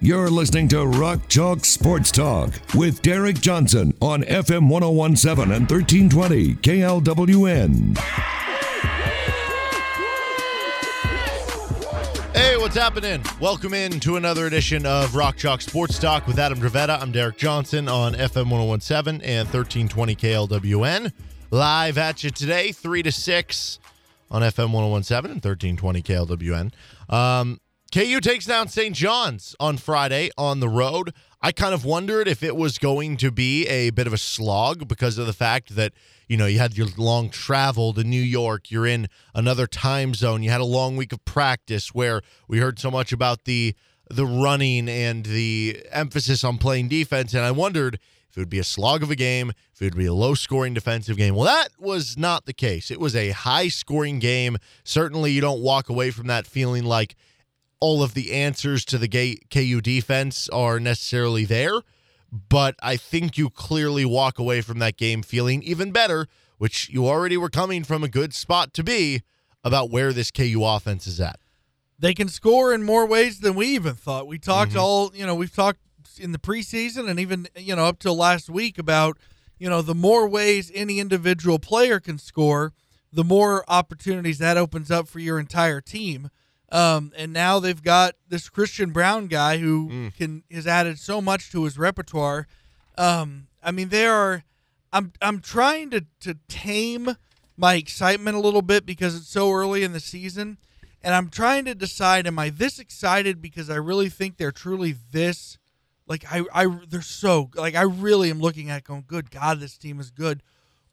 You're listening to Rock Chalk Sports Talk with Derek Johnson on FM 1017 and 1320 KLWN. Hey, what's happening? Welcome in to another edition of Rock Chalk Sports Talk with Adam Dravetta. I'm Derek Johnson on FM 1017 and 1320 KLWN. Live at you today, 3 to 6 on FM 1017 and 1320 KLWN. Um, KU takes down St. John's on Friday on the road. I kind of wondered if it was going to be a bit of a slog because of the fact that, you know, you had your long travel to New York, you're in another time zone, you had a long week of practice where we heard so much about the the running and the emphasis on playing defense and I wondered if it would be a slog of a game, if it would be a low scoring defensive game. Well, that was not the case. It was a high scoring game. Certainly you don't walk away from that feeling like all of the answers to the KU defense are necessarily there, but I think you clearly walk away from that game feeling even better, which you already were coming from a good spot to be about where this KU offense is at. They can score in more ways than we even thought. We talked mm-hmm. all, you know, we've talked in the preseason and even, you know, up till last week about, you know, the more ways any individual player can score, the more opportunities that opens up for your entire team. Um, and now they've got this Christian Brown guy who mm. can has added so much to his repertoire. Um, I mean, they are. I'm I'm trying to to tame my excitement a little bit because it's so early in the season, and I'm trying to decide: am I this excited because I really think they're truly this? Like I I they're so like I really am looking at going, good God, this team is good,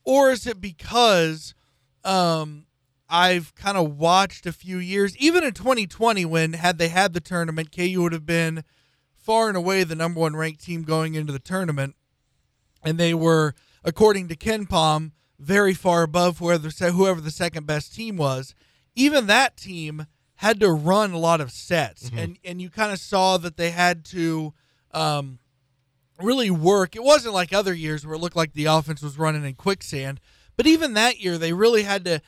or is it because um I've kind of watched a few years, even in 2020, when had they had the tournament, KU would have been far and away the number one ranked team going into the tournament, and they were, according to KenPom, very far above whoever whoever the second best team was. Even that team had to run a lot of sets, mm-hmm. and and you kind of saw that they had to. Um, really work. It wasn't like other years where it looked like the offense was running in quicksand, but even that year they really had to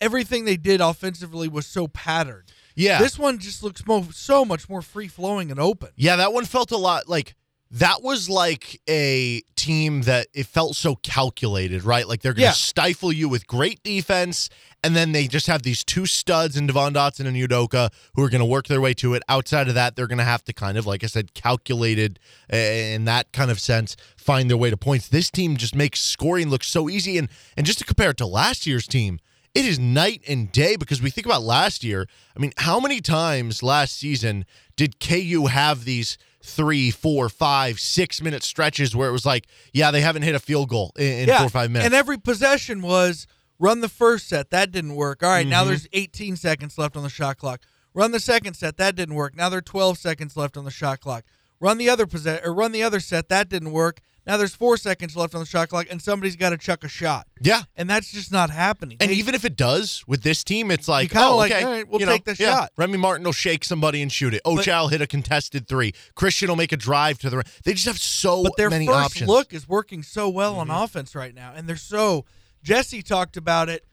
everything they did offensively was so patterned. Yeah. This one just looks mo- so much more free flowing and open. Yeah, that one felt a lot like that was like a team that it felt so calculated, right? Like they're going to yeah. stifle you with great defense, and then they just have these two studs in Devon Dotson and Udoka who are going to work their way to it. Outside of that, they're going to have to kind of, like I said, calculated eh, in that kind of sense, find their way to points. This team just makes scoring look so easy, and and just to compare it to last year's team it is night and day because we think about last year. I mean, how many times last season did KU have these three, four, five, six minute stretches where it was like, yeah, they haven't hit a field goal in, in yeah, four or five minutes? And every possession was run the first set. That didn't work. All right, mm-hmm. now there's 18 seconds left on the shot clock. Run the second set. That didn't work. Now there are 12 seconds left on the shot clock. Run the other possess or run the other set. That didn't work. Now there's four seconds left on the shot clock, and somebody's got to chuck a shot. Yeah, and that's just not happening. And they, even if it does with this team, it's like, oh, like, okay, all right, we'll you take know, the yeah. shot. Remy Martin will shake somebody and shoot it. Ochai hit a contested three. Christian will make a drive to the. They just have so but their many first options. look is working so well mm-hmm. on offense right now, and they're so. Jesse talked about it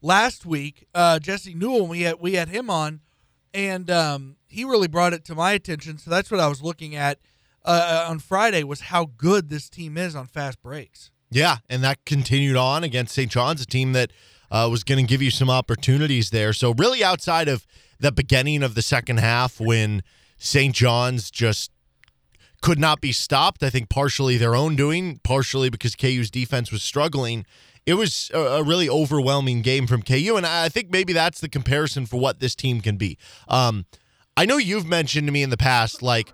last week. Uh, Jesse Newell, we had we had him on, and um, he really brought it to my attention. So that's what I was looking at uh, uh, on Friday was how good this team is on fast breaks. Yeah, and that continued on against St. John's, a team that uh, was going to give you some opportunities there. So really, outside of the beginning of the second half, when St. John's just could not be stopped, I think partially their own doing, partially because KU's defense was struggling. It was a, a really overwhelming game from KU, and I think maybe that's the comparison for what this team can be. Um, I know you've mentioned to me in the past, like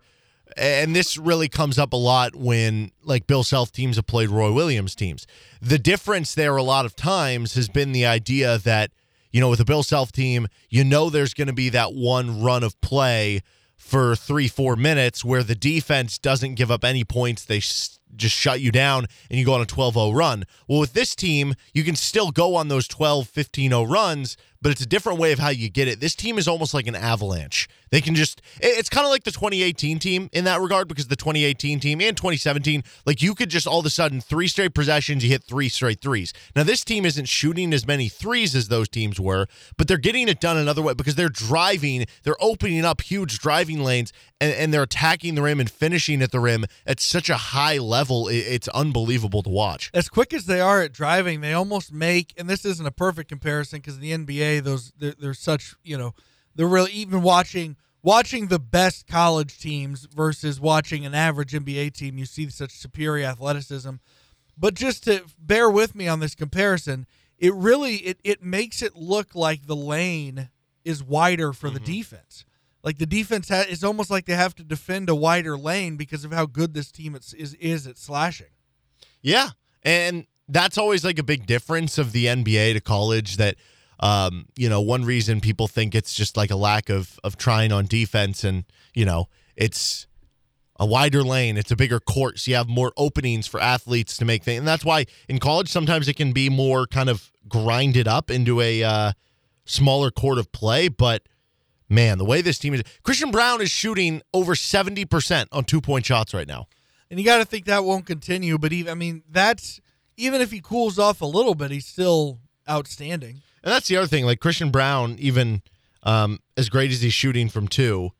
and this really comes up a lot when like Bill Self teams have played Roy Williams teams. The difference there a lot of times has been the idea that you know with a Bill Self team, you know there's going to be that one run of play for three, four minutes where the defense doesn't give up any points. They just shut you down and you go on a 12 0 run. Well, with this team, you can still go on those 12, 15 0 runs, but it's a different way of how you get it. This team is almost like an avalanche. They can just, it's kind of like the 2018 team in that regard because the 2018 team and 2017, like you could just all of a sudden, three straight possessions, you hit three straight threes. Now, this team isn't shooting as many threes as those teams were, but they're getting it done another way because they're driving, they're opening up huge driving lanes and, and they're attacking the rim and finishing at the rim at such a high level. It's unbelievable to watch. as quick as they are at driving, they almost make. And this isn't a perfect comparison because the NBA, those they're, they're such you know, they're really even watching watching the best college teams versus watching an average NBA team. You see such superior athleticism. But just to bear with me on this comparison, it really it it makes it look like the lane is wider for the mm-hmm. defense. Like the defense ha- it's almost like they have to defend a wider lane because of how good this team is is, is at slashing. Yeah. And that's always like a big difference of the NBA to college that um, you know, one reason people think it's just like a lack of of trying on defense and, you know, it's a wider lane, it's a bigger court, so you have more openings for athletes to make things. And that's why in college sometimes it can be more kind of grinded up into a uh, smaller court of play, but man, the way this team is Christian Brown is shooting over 70% on two-point shots right now. And you got to think that won't continue. But even, I mean, that's even if he cools off a little bit, he's still outstanding. And that's the other thing. Like Christian Brown, even um, as great as he's shooting from two,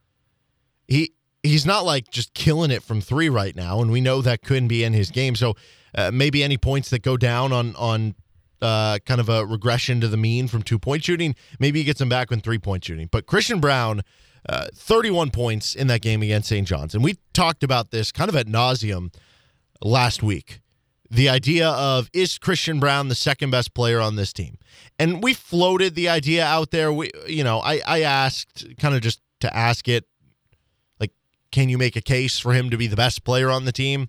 he he's not like just killing it from three right now, and we know that couldn't be in his game. So uh, maybe any points that go down on on uh, kind of a regression to the mean from two point shooting, maybe he gets them back when three point shooting. But Christian Brown, uh, 31 points in that game against St. John's, and we talked about this kind of at nauseum last week. The idea of is Christian Brown the second best player on this team? And we floated the idea out there. We, you know, I, I asked kind of just to ask it, like, can you make a case for him to be the best player on the team?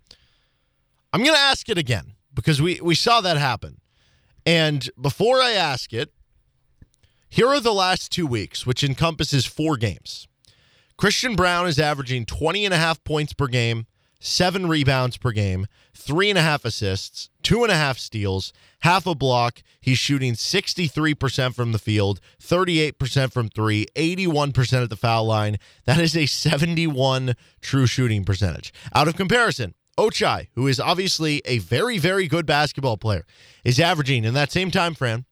I'm going to ask it again because we, we saw that happen. And before I ask it, here are the last two weeks, which encompasses four games. Christian Brown is averaging 20 and a half points per game, seven rebounds per game, three and a half assists, two and a half steals, half a block. He's shooting 63% from the field, 38% from three, 81% at the foul line. That is a 71 true shooting percentage. Out of comparison, Ochai, who is obviously a very, very good basketball player, is averaging in that same time frame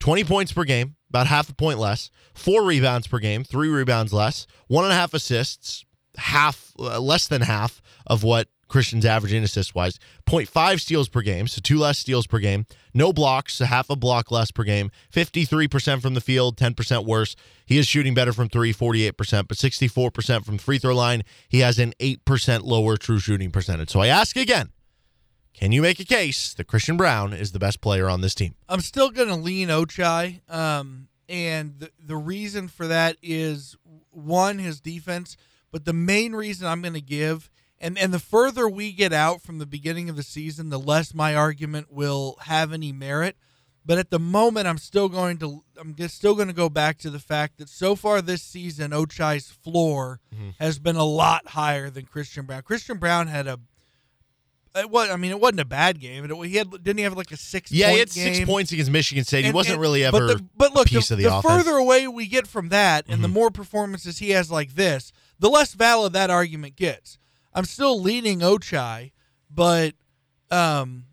20 points per game, about half a point less, four rebounds per game, three rebounds less, one and a half assists, half uh, less than half of what Christian's averaging assist wise, 0.5 steals per game, so two less steals per game, no blocks, so half a block less per game, 53% from the field, 10% worse. He is shooting better from three, 48%, but 64% from free throw line. He has an 8% lower true shooting percentage. So I ask again, can you make a case that Christian Brown is the best player on this team? I'm still going to lean Ochai. Um, and the, the reason for that is one, his defense, but the main reason I'm going to give, and, and the further we get out from the beginning of the season, the less my argument will have any merit. But at the moment, I'm still going to I'm just still going to go back to the fact that so far this season, Ochai's floor has been a lot higher than Christian Brown. Christian Brown had a it was, I mean, it wasn't a bad game. It, he had didn't he have like a six? Yeah, he had six game? points against Michigan State. he wasn't and- really ever But, the, but look, a piece the, of the, the. Mm-hmm. further away we get from that, and the more performances he has like this, the less valid that argument gets. I'm still leaning Ochai, but um,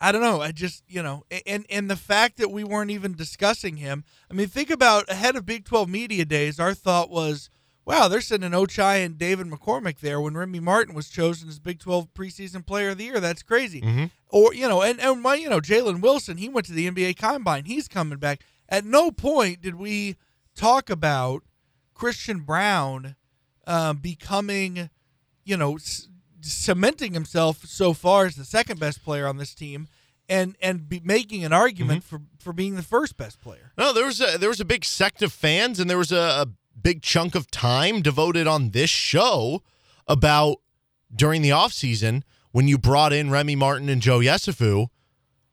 I don't know. I just you know, and and the fact that we weren't even discussing him. I mean, think about ahead of Big 12 media days. Our thought was. Wow, they're sending Ochai and David McCormick there when Remy Martin was chosen as Big 12 preseason player of the year. That's crazy. Mm-hmm. Or, you know, and, and my, you know, Jalen Wilson, he went to the NBA Combine. He's coming back. At no point did we talk about Christian Brown um, becoming, you know, c- cementing himself so far as the second best player on this team and and be making an argument for, for being the first best player. No, there was a there was a big sect of fans, and there was a, a big chunk of time devoted on this show about during the offseason when you brought in Remy Martin and Joe Yesufu.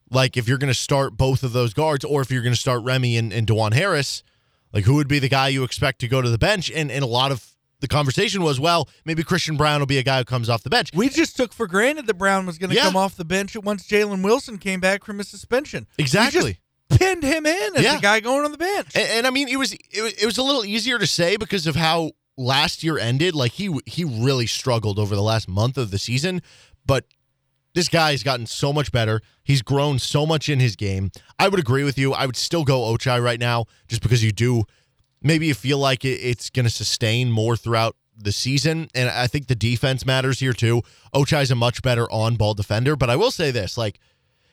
Like if you're going to start both of those guards, or if you're going to start Remy and, and Dajuan Harris, like who would be the guy you expect to go to the bench? And and a lot of the conversation was, well, maybe Christian Brown will be a guy who comes off the bench. We just took for granted that Brown was going to Yeah. come off the bench once Jalen Wilson came back from his suspension. We Exactly. just pinned him in as Yeah. the guy going on the bench. And, and I mean, it was, it was it was a little easier to say because of how last year ended. Like he he really struggled over the last month of the season, but this guy has gotten so much better. He's grown so much in his game. I would agree with you. I would still go Ochai right now, just because you do. Maybe you feel like it's going to sustain more throughout the season, and I think the defense matters here too. Ochai's a much better on-ball defender, but I will say this: like,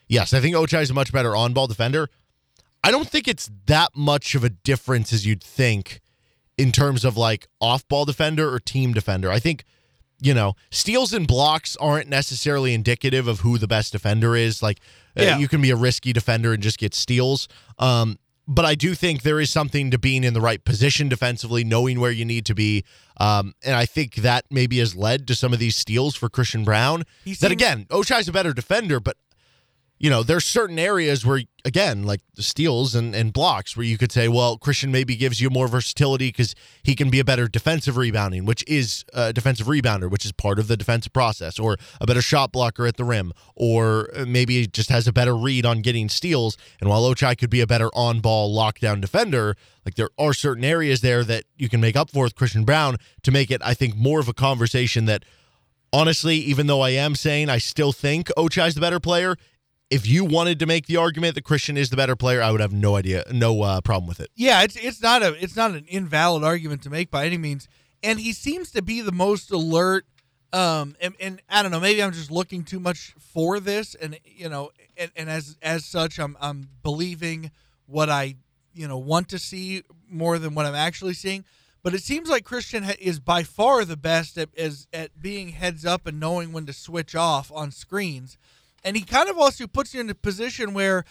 yes, I think Ochai's a much better on-ball defender. I don't think it's that much of a difference as you'd think in terms of like off ball defender or team defender. I think, you know, steals and blocks aren't necessarily indicative of who the best defender is. Like, uh, Yeah. you can be a risky defender and just get steals. Um, but I do think there is something to being in the right position defensively, knowing where you need to be. Um, and I think that maybe has led to some of these steals for Christian Brown. He that seems- again, Ochai's a better defender, but you know, there's certain areas where, again, like the steals and, and blocks, where you could say, well, Christian maybe gives you more versatility because he can be a better defensive rebounding, which is a defensive rebounder, which is part of the defensive process, or a better shot blocker at the rim, or uh, maybe he just has a better read on getting steals. And while Ochai could be a better on ball lockdown defender, like there are certain areas there that you can make up for with Christian Brown to make it, I think, more of a conversation that honestly, even though I am saying I still think Ochai's the better player, if you wanted to make the argument that Christian is the better player, I would have no idea, no uh, problem with it. Yeah, it's it's not a it's not an invalid argument to make by any means. And he seems to be the most alert. Um, and, and I don't know, maybe I'm just looking too much for this, and you know, and, and as as such, I'm I'm believing what I you know want to see more than what I'm actually seeing. But it seems like Christian is by far the best at as at being heads up and knowing when to switch off on screens. And he kind of also puts you in a position where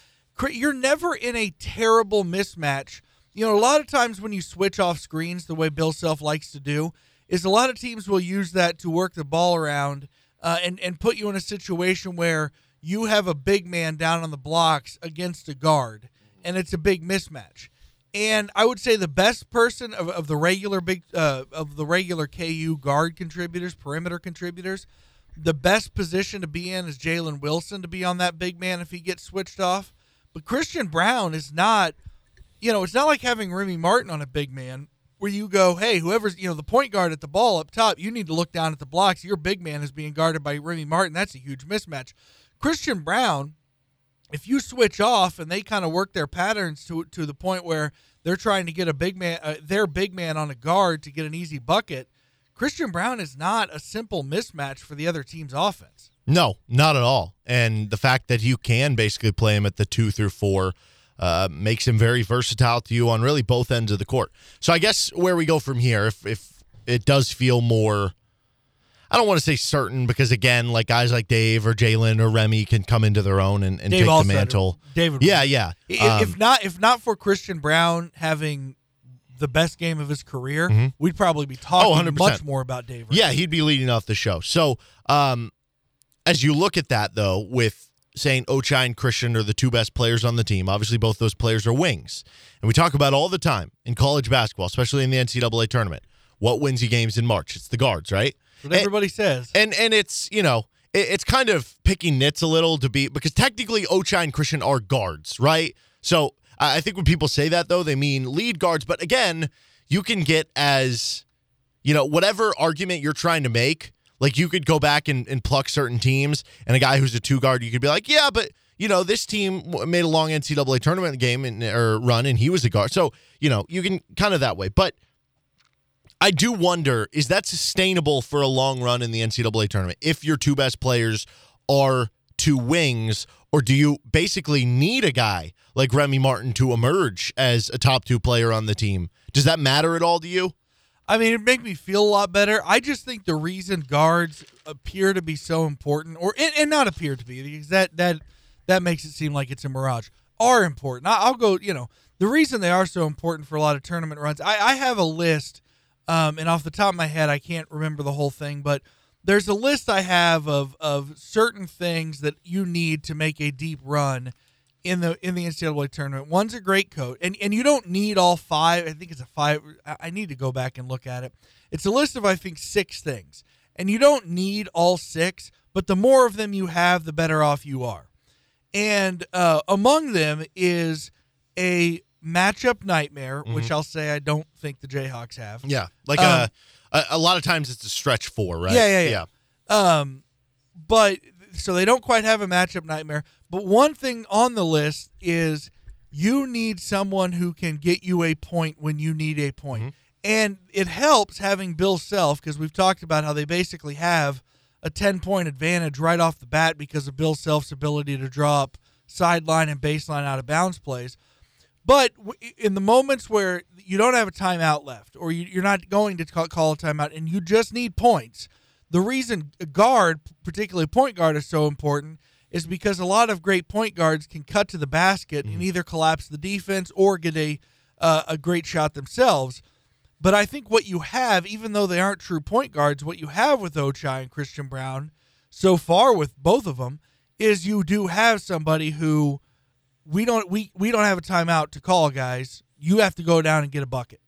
you're never in a terrible mismatch. You know, a lot of times when you switch off screens, the way Bill Self likes to do, is a lot of teams will use that to work the ball around uh, and and put you in a situation where you have a big man down on the blocks against a guard, and it's a big mismatch. And I would say the best person of, of the regular big uh, of the regular KU guard contributors, perimeter contributors, the best position to be in is Jalen Wilson to be on that big man if he gets switched off. But Christian Brown is not, you know, it's not like having Remy Martin on a big man where you go, hey, whoever's, you know, the point guard at the ball up top, you need to look down at the blocks. Your big man is being guarded by Remy Martin. That's a huge mismatch. Christian Brown, if you switch off and they kind of work their patterns to to the point where they're trying to get a big man, uh, their big man on a guard to get an easy bucket, Christian Brown is not a simple mismatch for the other team's offense. No, not at all. And the fact that you can basically play him at the two through four uh, makes him very versatile to you on really both ends of the court. So I guess where we go from here, if if it does feel more, I don't want to say certain because again, like guys like Dave or Jalen or Remy can come into their own and, and take the mantle. David, Yeah, yeah. Um, if not, if not for Christian Brown having the best game of his career, we'd probably be talking Mm-hmm. Oh, much more about Dave. Yeah, he'd be leading off the show. So, um, as you look at that, though, with saying Ochai and Christian are the two best players on the team, obviously both those players are wings. And we talk about all the time in college basketball, especially in the NCAA tournament. What wins you games in March? It's the guards, right? what everybody says. And and it's you know it, it's kind of picking nits a little to be because technically Ochai and Christian are guards, right? So I think when people say that though, they mean lead guards. But again, you can get as you know whatever argument you're trying to make. Like you could go back and, and pluck certain teams, and a guy who's a two guard, you could be like, yeah, but you know this team made a long NCAA tournament game and or run, and he was a guard. So you know you can kind of that way, but. I do wonder is that sustainable for a long run in the NCAA tournament if your two best players are two wings, or do you basically need a guy like Remy Martin to emerge as a top two player on the team? Does that matter at all to you? I mean, it make me feel a lot better. I just think the reason guards appear to be so important, or and, and not appear to be, because that that that makes it seem like it's a mirage, are important. I, I'll go. You know, the reason they are so important for a lot of tournament runs. I, I have a list, um, and off the top of my head, I can't remember the whole thing, but there's a list I have of of certain things that you need to make a deep run. in the in the NCAA tournament. One's a great coach, and and you don't need all five. I think it's a five. I need to go back and look at it. It's a list of I think six things, and you don't need all six. But the more of them you have, the better off you are. And uh, among them is a matchup nightmare, which I'll say I don't think the Jayhawks have. Yeah, like Um, a, a a lot of times it's a stretch four, right? Yeah, yeah, yeah. Um, but so they don't quite have a matchup nightmare. But one thing on the list is you need someone who can get you a point when you need a point. And it helps having Bill Self because we've talked about how they basically have a 10 point advantage right off the bat because of Bill Self's ability to draw up sideline and baseline out of bounds plays. But in the moments where you don't have a timeout left, or you, you're not going to call a timeout, and you just need points, the reason a guard, particularly point guard, is so important is because a lot of great point guards can cut to the basket and either collapse the defense or get a uh, a great shot themselves. But I think what you have, even though they aren't true point guards, what you have with Ochai and Christian Brown so far with both of them is you do have somebody who we don't we we don't have a timeout to call guys. You have to go down and get a bucket.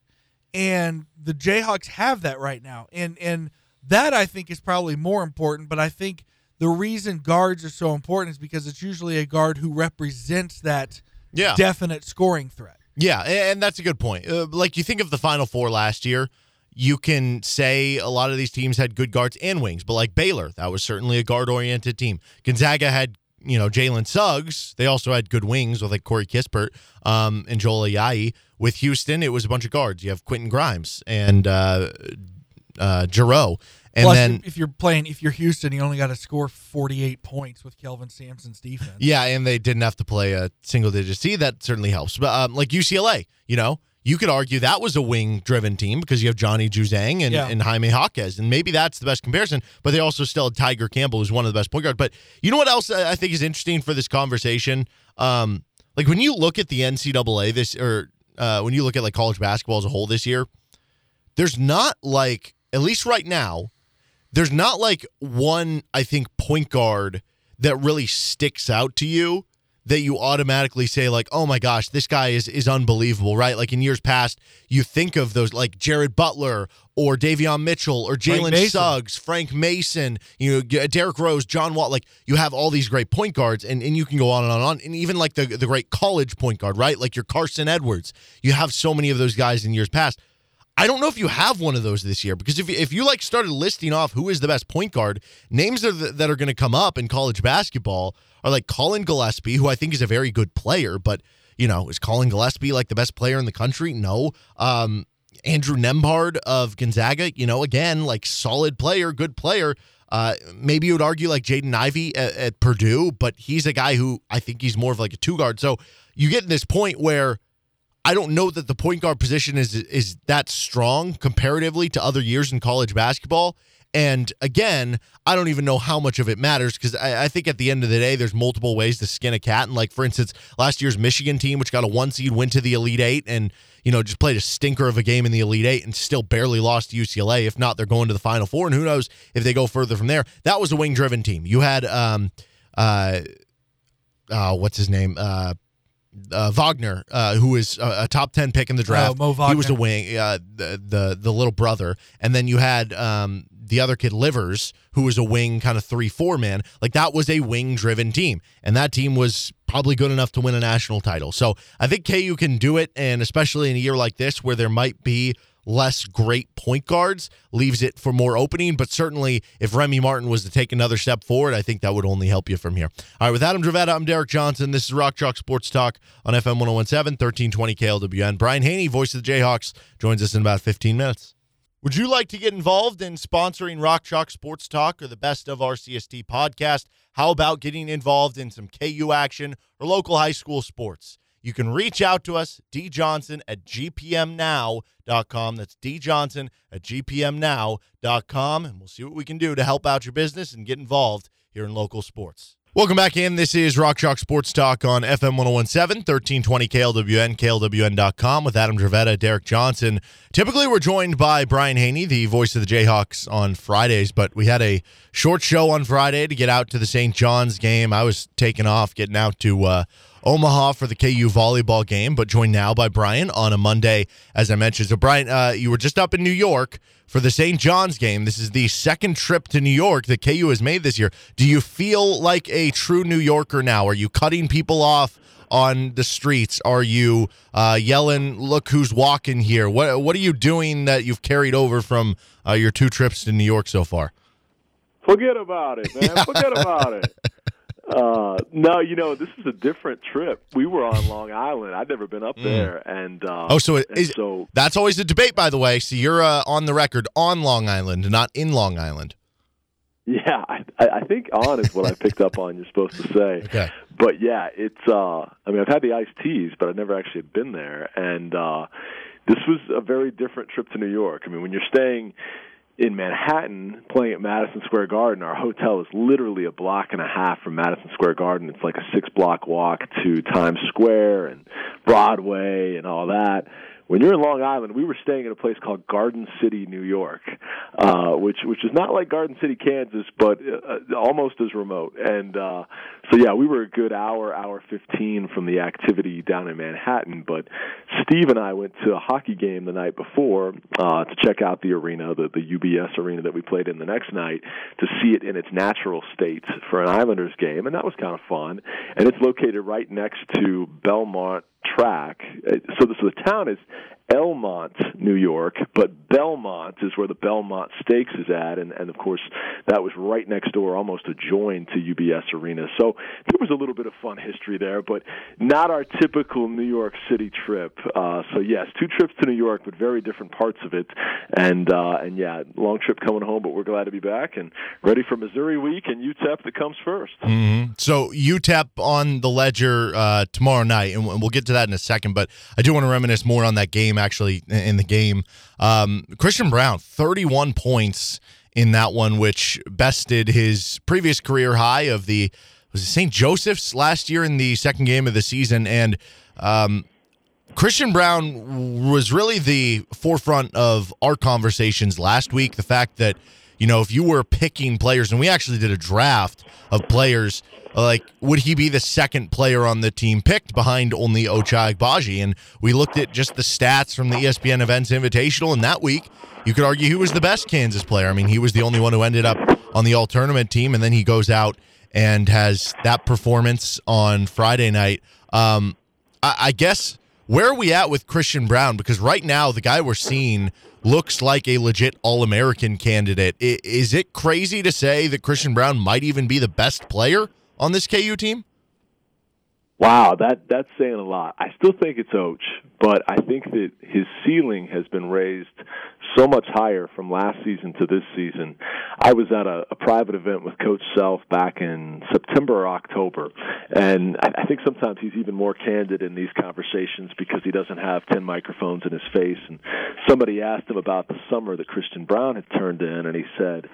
And the Jayhawks have that right now. And and that I think is probably more important, but I think the reason guards are so important is because it's usually a guard who represents that Yeah. definite scoring threat. Yeah, and that's a good point. Uh, like you think of the Final Four last year, you can say a lot of these teams had good guards and wings, but like Baylor, that was certainly a guard-oriented team. Gonzaga had you know Jalen Suggs. They also had good wings with like Corey Kispert um, and Joel Ayayi. With Houston, it was a bunch of guards. You have Quentin Grimes and uh, uh, Jarreau, and Plus, then if you're playing, if you're Houston, you only got to score 48 points with Kelvin Sampson's defense. Yeah, and they didn't have to play a single digit C. That certainly helps. But um, like UCLA, you know, you could argue that was a wing driven team because you have Johnny Juzang and, Yeah. and Jaime Jaquez, and maybe that's the best comparison. But they also still had Tiger Campbell, who's one of the best point guards. But you know what else I think is interesting for this conversation? Um, like when you look at the NCAA this, or uh, when you look at like college basketball as a whole this year, there's not like at least right now there's not like one I think point guard that really sticks out to you that you automatically say like oh my gosh this guy is is unbelievable right? Like in years past you think of those like Jared Butler or Davion Mitchell or Jalen Suggs Frank Mason you know Derrick Rose John Wall like you have all these great point guards and, and you can go on and on and on and even like the the great college point guard right? Like your Carson Edwards. You have so many of those guys in years past I don't know if you have one of those this year because if you, if you like started listing off who is the best point guard, names that are, that are going to come up in college basketball are like Collin Gillespie, who I think is a very good player, but you know, is Collin Gillespie like the best player in the country? No. Um, Andrew Nembhard of Gonzaga, you know, again, like solid player, good player. Uh, maybe you would argue like Jaden Ivey at, at Purdue, but he's a guy who I think he's more of like a two guard. So you get in this point where I don't know that the point guard position is is that strong comparatively to other years in college basketball. And again, I don't even know how much of it matters because I, I think at the end of the day, there's multiple ways to skin a cat. And like for instance, last year's Michigan team, which got a one seed, went to the Elite Eight, and you know just played a stinker of a game in the Elite Eight, and still barely lost to UCLA. If not, they're going to the Final Four, and who knows if they go further from there. That was a wing driven team. You had um, uh, uh, what's his name? Uh, uh, Wagner, uh, who is a, a top ten pick in the draft. Mo He was a wing, uh, the, the the little brother, and then you had um, the other kid, Livers, who was a wing, kind of three four man. Like that was a wing driven team, and that team was probably good enough to win a national title. So I think KU can do it, and especially in a year like this where there might be less great point guards leaves it for more opening. But certainly, if Remy Martin was to take another step forward, I think that would only help you from here. All right, with Adam Dravetta, I'm Derek Johnson. This is Rock Chalk Sports Talk on FM 1017, 1320 KLWN. Brian Haney, voice of the Jayhawks, joins us in about 15 minutes. Would you like to get involved in sponsoring Rock Chalk Sports Talk or the Best of RCST podcast? How about getting involved in some KU action or local high school sports? You can reach out to us, djohnson at gpmnow.com. That's djohnson at gpmnow.com. And we'll see what we can do to help out your business and get involved here in local sports. Welcome back in. This is Rock Chalk Sports Talk on FM 1017, 1320 KLWN, KLWN.com with Adam Dravetta, Derek Johnson. Typically, we're joined by Brian Haney, the voice of the Jayhawks on Fridays, but we had a short show on Friday to get out to the St. John's game. I was taking off, getting out to uh, Omaha for the KU volleyball game, but joined now by Brian on a Monday, as I mentioned. So, Brian, uh, you were just up in New York for the St. John's game. This is the second trip to New York that KU has made this year. Do you feel like a true New Yorker now? Are you cutting people off? On the streets, are you uh, yelling, "Look who's walking here"? What What are you doing that you've carried over from uh, your two trips to New York so far? Forget about it, man. Forget about it. Uh, no, you know this is a different trip. We were on Long Island. I'd never been up there, and uh, Oh, so it is. so That's always a debate, by the way. So you're uh, on the record on Long Island, not in Long Island. yeah, I, I think on is what I picked up on. You're supposed to say, Okay. but yeah, it's. uh I mean, I've had the iced teas, but I've never actually been there, and uh this was a very different trip to New York. I mean, when you're staying in Manhattan playing at Madison Square Garden, our hotel is literally a block and a half from Madison Square Garden. It's like a six block walk to Times Square and Broadway and all that. When you're in Long Island, we were staying at a place called Garden City, New York, uh, which which is not like Garden City, Kansas, but uh, almost as remote. And uh, so, yeah, we were a good hour, hour fifteen from the activity down in Manhattan. But Steve and I went to a hockey game the night before uh, to check out the arena, the the UBS arena that we played in the next night, to see it in its natural state for an Islanders game, and that was kind of fun. And it's located right next to Belmont track. Uh, So, so the town is Elmont, New York, but Belmont is where the Belmont Stakes is at, and, and of course that was right next door, almost adjoined to UBS Arena. So there was a little bit of fun history there, but not our typical New York City trip. Uh, so yes, two trips to New York, but very different parts of it, and uh, and yeah, long trip coming home, but we're glad to be back and ready for Missouri week and UTEP that comes 1st So UTEP on the ledger uh, tomorrow night, and we'll get to that in a second. But I do want to reminisce more on that game. Actually, in the game, um, Christian Brown, thirty-one points in that one, which bested his previous career high of the was it St. Joseph's last year in the second game of the season, and um, Christian Brown was really the forefront of our conversations last week. The fact that, you know, if you were picking players, and we actually did a draft of players, like, would he be the second player on the team picked behind only Ochai Agbaji? And we looked at just the stats from the ESPN Events Invitational, and that week, you could argue he was the best Kansas player. I mean, he was the only one who ended up on the all tournament team, and then he goes out and has that performance on Friday night. Um, I, I guess where are we at with Christian Brown? Because right now, the guy we're seeing looks like a legit All American candidate. I, is it crazy to say that Christian Brown might even be the best player on this KU team? Wow, that that's saying a lot. I still think it's Oach, but I think that his ceiling has been raised so much higher from last season to this season. I was at a, a private event with Coach Self back in September or October, and I, I think sometimes he's even more candid in these conversations because he doesn't have ten microphones in his face. And somebody asked him about the summer that Christian Brown had turned in, and he said,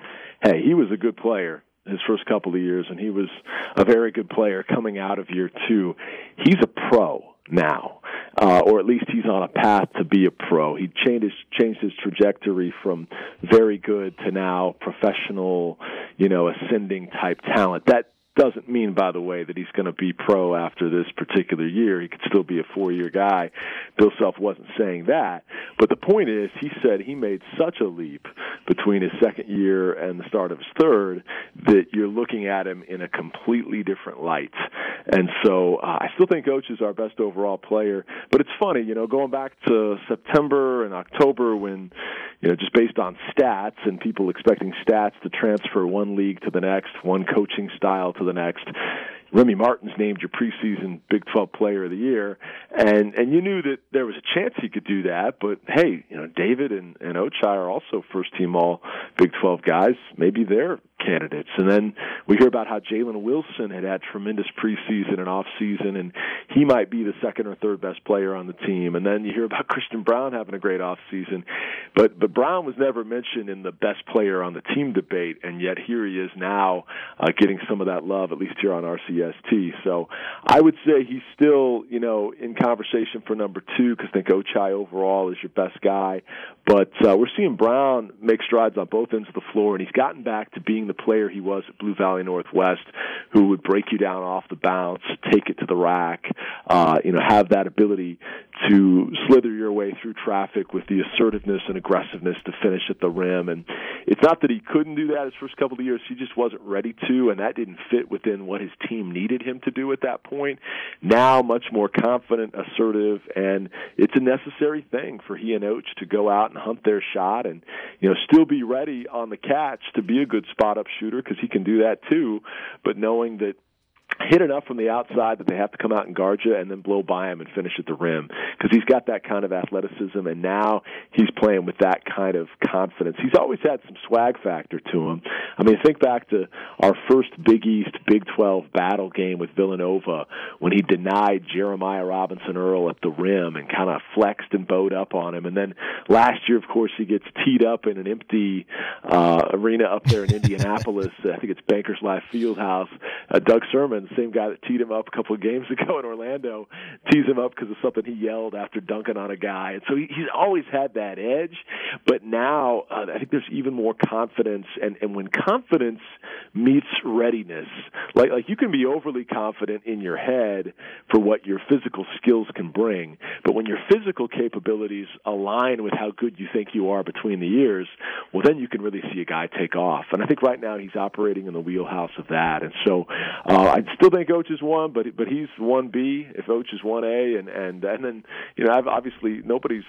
"Hey, he was a good player." His first couple of years, and he was a very good player coming out of year two. He's a pro now, uh, or at least he's on a path to be a pro. He changed his, changed his trajectory from very good to now professional, you know, ascending type talent. That doesn't mean, by the way, that he's going to be pro after this particular year. He could still be a four year guy. Bill Self wasn't saying that. But the point is, he said he made such a leap between his second year and the start of his third that you're looking at him in a completely different light. And so uh, I still think Coach is our best overall player. But it's funny, you know, going back to September and October when, you know, just based on stats and people expecting stats to transfer one league to the next, one coaching style to the next. Remy Martin's named your preseason Big 12 Player of the Year, and and you knew that there was a chance he could do that. But hey, you know David and and Ochai are also first team All Big 12 guys. Maybe they're candidates. And then we hear about how Jalen Wilson had had tremendous preseason and off season, and he might be the second or third best player on the team. And then you hear about Christian Brown having a great off season, but but Brown was never mentioned in the best player on the team debate, and yet here he is now uh, getting some of that love, at least here on RCST. So I would say he's still you know in conversation for number two because I think Ochai overall is your best guy, but uh, we're seeing Brown make strides on both ends of the floor, and he's gotten back to being the player he was at Blue Valley Northwest, who would break you down off the bounce, take it to the rack, uh, you know, have that ability to slither your way through traffic with the assertiveness and aggressiveness to finish at the rim. And it's not that he couldn't do that his first couple of years; he just wasn't ready to, and that didn't fit within what his team needed him to do at that point. Now, much more confident, assertive, and it's a necessary thing for he and Oach to go out and hunt their shot, and you know, still be ready on the catch to be a good spot up shooter because he can do that too. But knowing that hit enough from the outside that they have to come out and guard you and then blow by him and finish at the rim because he's got that kind of athleticism and now he's playing with that kind of confidence. He's always had some swag factor to him. I mean, think back to our first Big East Big 12 battle game with Villanova when he denied Jeremiah Robinson Earl at the rim and kind of flexed and bowed up on him. And then last year, of course, he gets teed up in an empty uh, arena up there in Indianapolis. I think it's Bankers Life Fieldhouse. Uh, Doug Sirmons the same guy that teed him up a couple of games ago in Orlando, tees him up because of something he yelled after dunking on a guy. And so he, he's always had that edge, but now uh, I think there's even more confidence. And, and when confidence meets readiness, like like you can be overly confident in your head for what your physical skills can bring, but when your physical capabilities align with how good you think you are between the ears, well, then you can really see a guy take off. And I think right now he's operating in the wheelhouse of that. And so uh, I still think Oach is one, but but he's one B. If Oach is one A, and and and then you know, I've obviously nobody's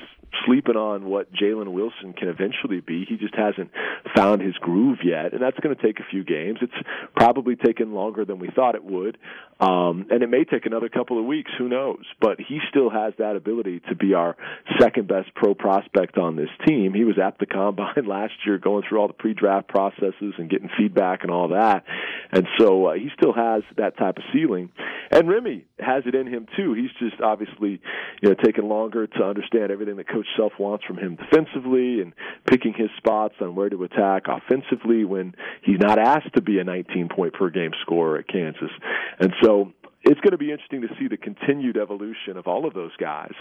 sleeping on what Jalen Wilson can eventually be. He just hasn't found his groove yet, and that's going to take a few games. It's probably taken longer than we thought it would, um, and it may take another couple of weeks. Who knows? But he still has that ability to be our second best pro prospect on this team. He was at the combine last year, going through all the pre-draft processes and getting feedback and all that, and so uh, he still has that type of ceiling. And Remy has it in him too. He's just obviously, you know, taking longer to understand everything that Coach Self wants from him defensively and picking his spots on where to attack offensively when he's not asked to be a 19 point per game scorer at Kansas. And so it's going to be interesting to see the continued evolution of all of those guys.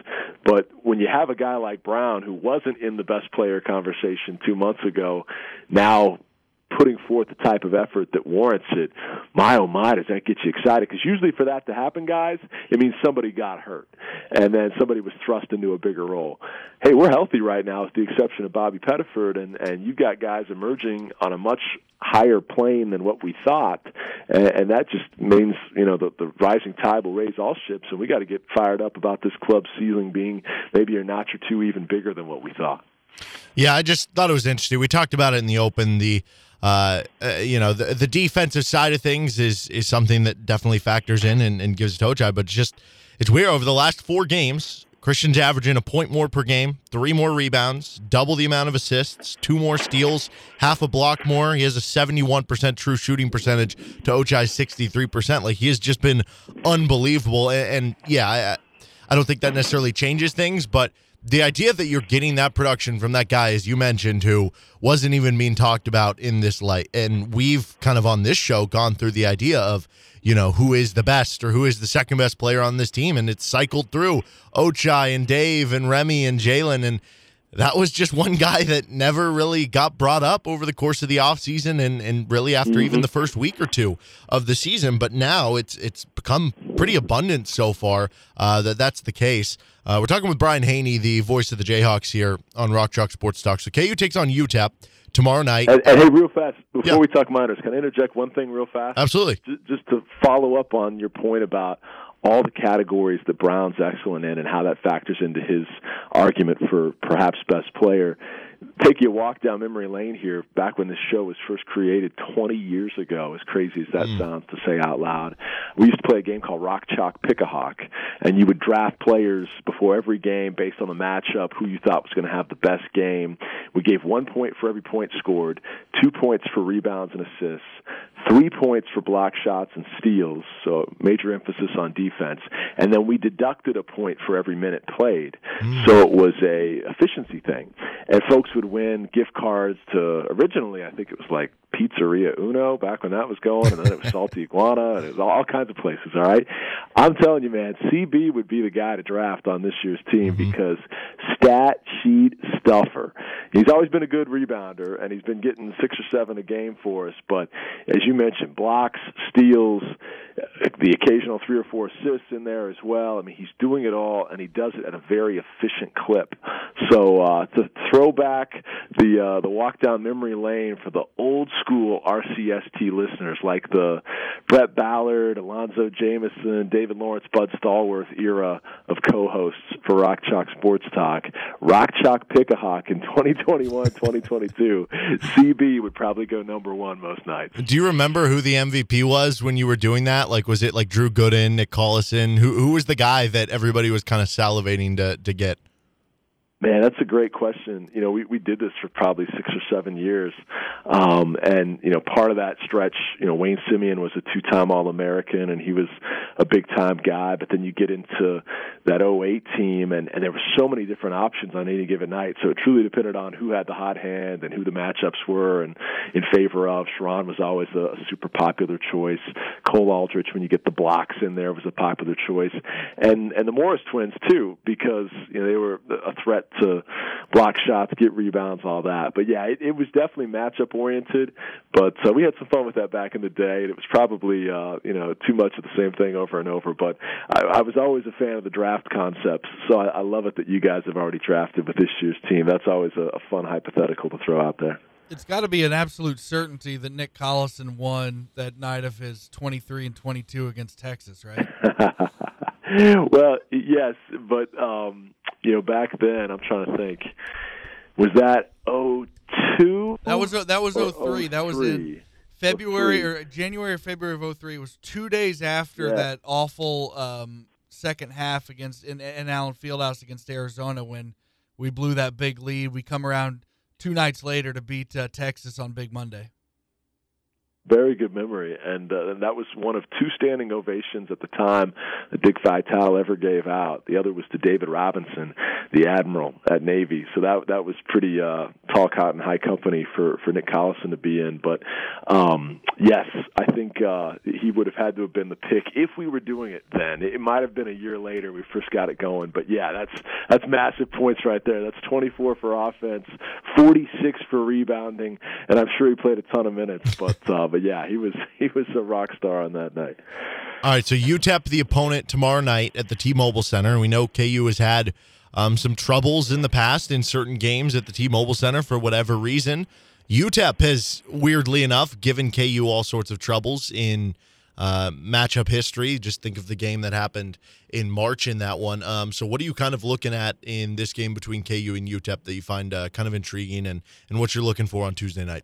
But when you have a guy like Brown who wasn't in the best player conversation two months ago, now putting forth the type of effort that warrants it, my oh my, does that get you excited? Because usually for that to happen, guys, it means somebody got hurt, and then somebody was thrust into a bigger role. Hey, we're healthy right now, with the exception of Bobby Pettiford, and and you got guys emerging on a much higher plane than what we thought, and, and that just means you know the, the rising tide will raise all ships, and we got to get fired up about this club ceiling being maybe a notch or two even bigger than what we thought. Yeah, I just thought it was interesting. We talked about it in the open. The uh, uh, you know, the, the defensive side of things is is something that definitely factors in and, and gives a toe job. But it's just it's weird. Over the last four games, Christian's averaging a point more per game, three more rebounds, double the amount of assists, two more steals, half a block more. He has a 71% true shooting percentage to Ochai's 63%. Like he has just been unbelievable. And, and yeah, I, I don't think that necessarily changes things, but the idea that you're getting that production from that guy, as you mentioned, who wasn't even being talked about in this light, and we've kind of on this show gone through the idea of, you know, who is the best or who is the second best player on this team, and it's cycled through Ochai and Dave and Remy and Jalen, and that was just one guy that never really got brought up over the course of the offseason and, and really after mm-hmm. even the first week or two of the season. But now it's it's become pretty abundant so far uh, that that's the case. Uh, we're talking with Brian Haney, the voice of the Jayhawks here on Rock Chalk Sports Talk. So KU takes on UTEP tomorrow night. And, and hey, real fast, before yeah. we talk minors, can I interject one thing real fast? Absolutely. Just, just to follow up on your point about all the categories that Brown's excellent in and how that factors into his argument for perhaps best player take you a walk down memory lane here back when this show was first created 20 years ago as crazy as that mm. sounds to say out loud we used to play a game called rock chalk pick a hawk and you would draft players before every game based on the matchup who you thought was going to have the best game we gave one point for every point scored two points for rebounds and assists three points for block shots and steals, so major emphasis on defense, and then we deducted a point for every minute played. Mm. So it was a efficiency thing, and folks would win gift cards to originally I think it was like Pizzeria Uno back when that was going, and then it was Salty Iguana, and it was all kinds of places. All right, I'm telling you, man, CB would be the guy to draft on this year's team mm-hmm. because stat sheet stuffer. He's always been a good rebounder, and he's been getting six or seven a game for us. But as you mentioned, blocks, steals, the occasional three or four assists in there as well. I mean, he's doing it all, and he does it at a very efficient clip. So uh, to throw back the uh, the walk down memory lane for the old school RCST listeners, like the Brett Ballard, Alonzo Jamison, David Lawrence, Bud Stallworth era of co-hosts for Rock Chalk Sports Talk, Rock Chalk Pick-a-Hawk in 2021, 2022, CB would probably go number one most nights. Do you remember who the MVP was when you were doing that? Like, was it like Drew Gooden, Nick Collison? Who who was the guy that everybody was kind of salivating to to get? Man, that's a great question. You know, we, we did this for probably six or seven years. Um, and, you know, part of that stretch, you know, Wayne Simien was a two time All American and he was a big time guy. But then you get into that 08 team and, and there were so many different options on any given night. So it truly depended on who had the hot hand and who the matchups were and in favor of. Sherron was always a super popular choice. Cole Aldrich, when you get the blocks in there, was a popular choice. And, and the Morris twins, too, because, you know, they were a threat to block shots, get rebounds, all that. But yeah, it, it was definitely matchup oriented. But uh, we had some fun with that back in the day, and it was probably uh, you know too much of the same thing over and over. But I, I was always a fan of the draft concepts, so I, I love it that you guys have already drafted with this year's team. That's always a, a fun hypothetical to throw out there. It's got to be an absolute certainty that Nick Collison won that night of his 23 and 22 against Texas, right? well, yes, but um, you know, back then I'm trying to think. Was that oh two? That was that was oh three. That was in February or January or February of 03. It was two days after yeah. that awful um, second half against in, in Allen Fieldhouse against Arizona when we blew that big lead. We come around two nights later to beat uh, Texas on Big Monday. Very good memory, and, uh, and that was one of two standing ovations at the time that Dick Vitale ever gave out. The other was to David Robinson, the admiral at Navy. So that that was pretty uh, tall cotton high company for for Nick Collison to be in. But um, yes, I think uh, he would have had to have been the pick if we were doing it then. It might have been a year later we first got it going, but yeah, that's that's massive points right there. That's 24 for offense, 46 for rebounding, and I'm sure he played a ton of minutes, but. Uh, but yeah, he was he was a rock star on that night. All right, so UTEP the opponent tomorrow night at the T-Mobile Center. We know KU has had um, some troubles in the past in certain games at the T-Mobile Center for whatever reason. UTEP has weirdly enough given KU all sorts of troubles in uh, matchup history. Just think of the game that happened in March in that one. Um, so, what are you kind of looking at in this game between KU and UTEP that you find uh, kind of intriguing, and and what you're looking for on Tuesday night?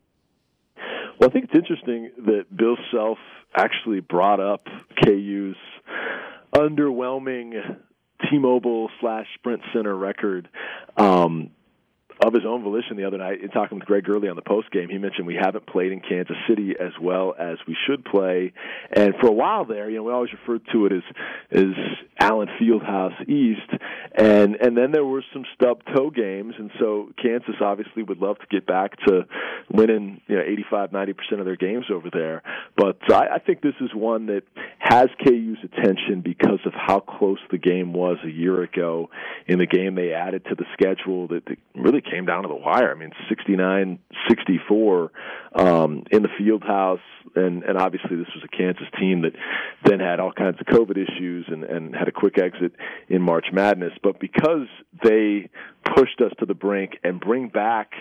Well, I think it's interesting that Bill Self actually brought up KU's underwhelming T-Mobile slash Sprint Center record um, of his own volition the other night in talking with Greg Gurley on the post game. He mentioned we haven't played in Kansas City as well as we should play, and for a while there, you know, we always referred to it as as Allen Fieldhouse East, and and then there were some stub toe games, and so Kansas obviously would love to get back to winning you know 85 90 percent of their games over there, but I, I think this is one that has KU's attention because of how close the game was a year ago in the game they added to the schedule that, that really came down to the wire. I mean, 69 64 um, in the field house. And, and obviously, this was a Kansas team that then had all kinds of COVID issues and, and had a quick exit in March Madness. But because they pushed us to the brink and bring back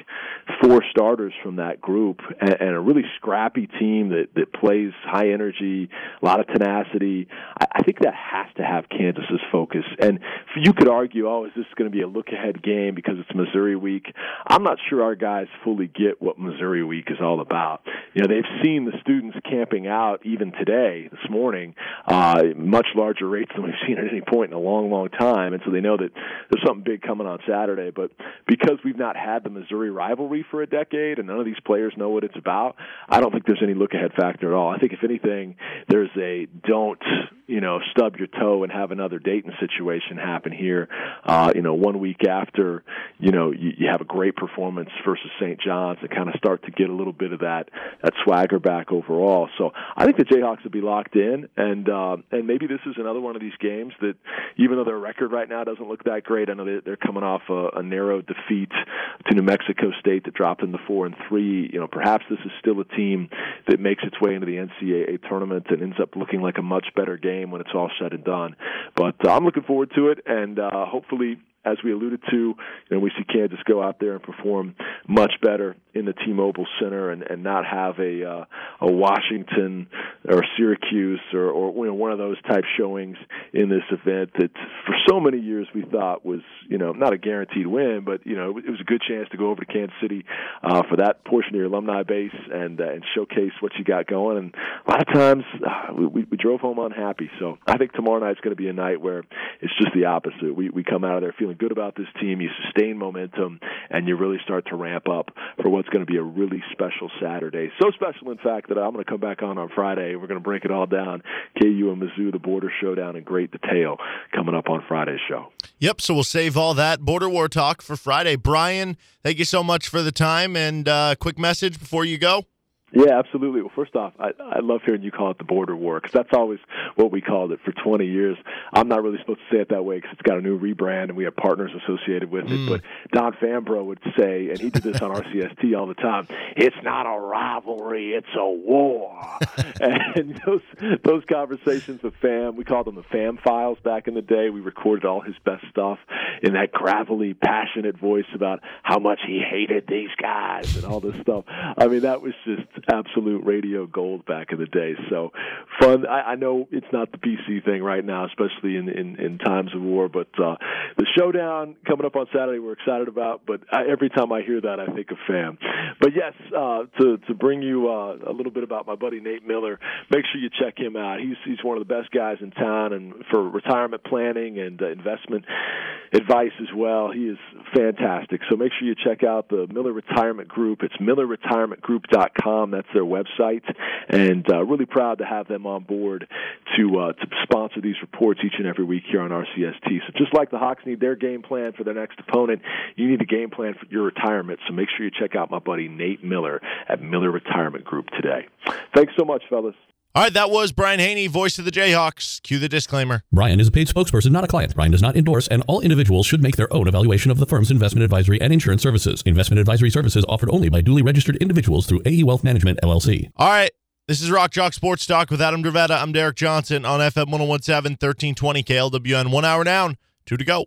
four starters from that group and, and a really scrappy team that, that plays high energy, a lot of tenacity, I, I think that has to have Kansas's focus. And you could argue, oh, is this going to be a look ahead game because it's Missouri week? I'm not sure our guys fully get what Missouri week is all about. you know they've seen the students camping out even today, this morning, uh, much larger rates than we've seen at any point in a long, long time, and so they know that there's something big coming on Saturday. But because we've not had the Missouri rivalry for a decade, and none of these players know what it's about, I don't think there's any look ahead factor at all. I think if anything, there's a don't you know stub your toe and have another Dayton situation happen here. Uh, you know, one week after you know you, you have a great performance versus St. John's and kind of start to get a little bit of that that swagger back overall. So I think the Jayhawks will be locked in, and uh, and maybe this is another one of these games that even though their record right now doesn't look that great, I know they, they're coming off a, a narrow defeat to New Mexico State that dropped in the four and three. You know, perhaps this is still a team that makes its way into the NCAA tournament and ends up looking like a much better game when it's all said and done. But uh, I'm looking forward to it, and uh, hopefully as we alluded to, you know, we see Kansas go out there and perform much better in the T-Mobile Center and, and not have a uh, a Washington or Syracuse or, or you know one of those type showings in this event that for so many years we thought was you know not a guaranteed win, but you know it was a good chance to go over to Kansas City uh, for that portion of your alumni base and uh, and showcase what you got going. And a lot of times uh, we, we drove home unhappy. So I think tomorrow night's going to be a night where it's just the opposite. We we come out of there feeling good about this team. You sustain momentum, and you really start to ramp up for what's going to be a really special Saturday. So special, in fact, that I'm going to come back on on Friday. We're going to break it all down. KU and Mizzou, the border showdown in great detail coming up on Friday's show. Yep. So we'll save all that border war talk for Friday. Brian, thank you so much for the time and uh, quick message before you go. Yeah, absolutely. Well, first off, I, I love hearing you call it the border war because that's always what we called it for 20 years. I'm not really supposed to say it that way because it's got a new rebrand and we have partners associated with it. Mm. But Don Fambrough would say, and he did this on RCST all the time, it's not a rivalry, it's a war. and those those conversations with Fam, we called them the Fam files back in the day. We recorded all his best stuff in that gravelly, passionate voice about how much he hated these guys and all this stuff. I mean, that was just absolute radio gold back in the day. So fun. I, I know it's not the PC thing right now, especially in in, in times of war. But uh, the showdown coming up on Saturday, we're excited about. But I, every time I hear that, I think of Fam. But yes, uh, to to bring you uh, a little bit about my buddy Nate Miller, make sure you check him out. He's he's one of the best guys in town, and for retirement planning and uh, investment advice as well. He is fantastic. So make sure you check out the Miller Retirement Group. It's millerretirementgroup.com. That's their website, and uh, really proud to have them on board to uh, to sponsor these reports each and every week here on RCST. So just like the Hawks need their game plan for their next opponent, you need a game plan for your retirement. So make sure you check out my buddy Nate Miller at Miller Retirement Group today. Thanks so much, fellas. All right, that was Brian Hanni, voice of the Jayhawks. Cue the disclaimer. Brian is a paid spokesperson, not a client. Brian does not endorse, and all individuals should make their own evaluation of the firm's investment advisory and insurance services. Investment advisory services offered only by duly registered individuals through AE Wealth Management, LLC. All right, this is Rock Chalk Sports Talk with Adam Dravetta. I'm Derek Johnson on FM 1017, 1320 KLWN. One hour down, two to go.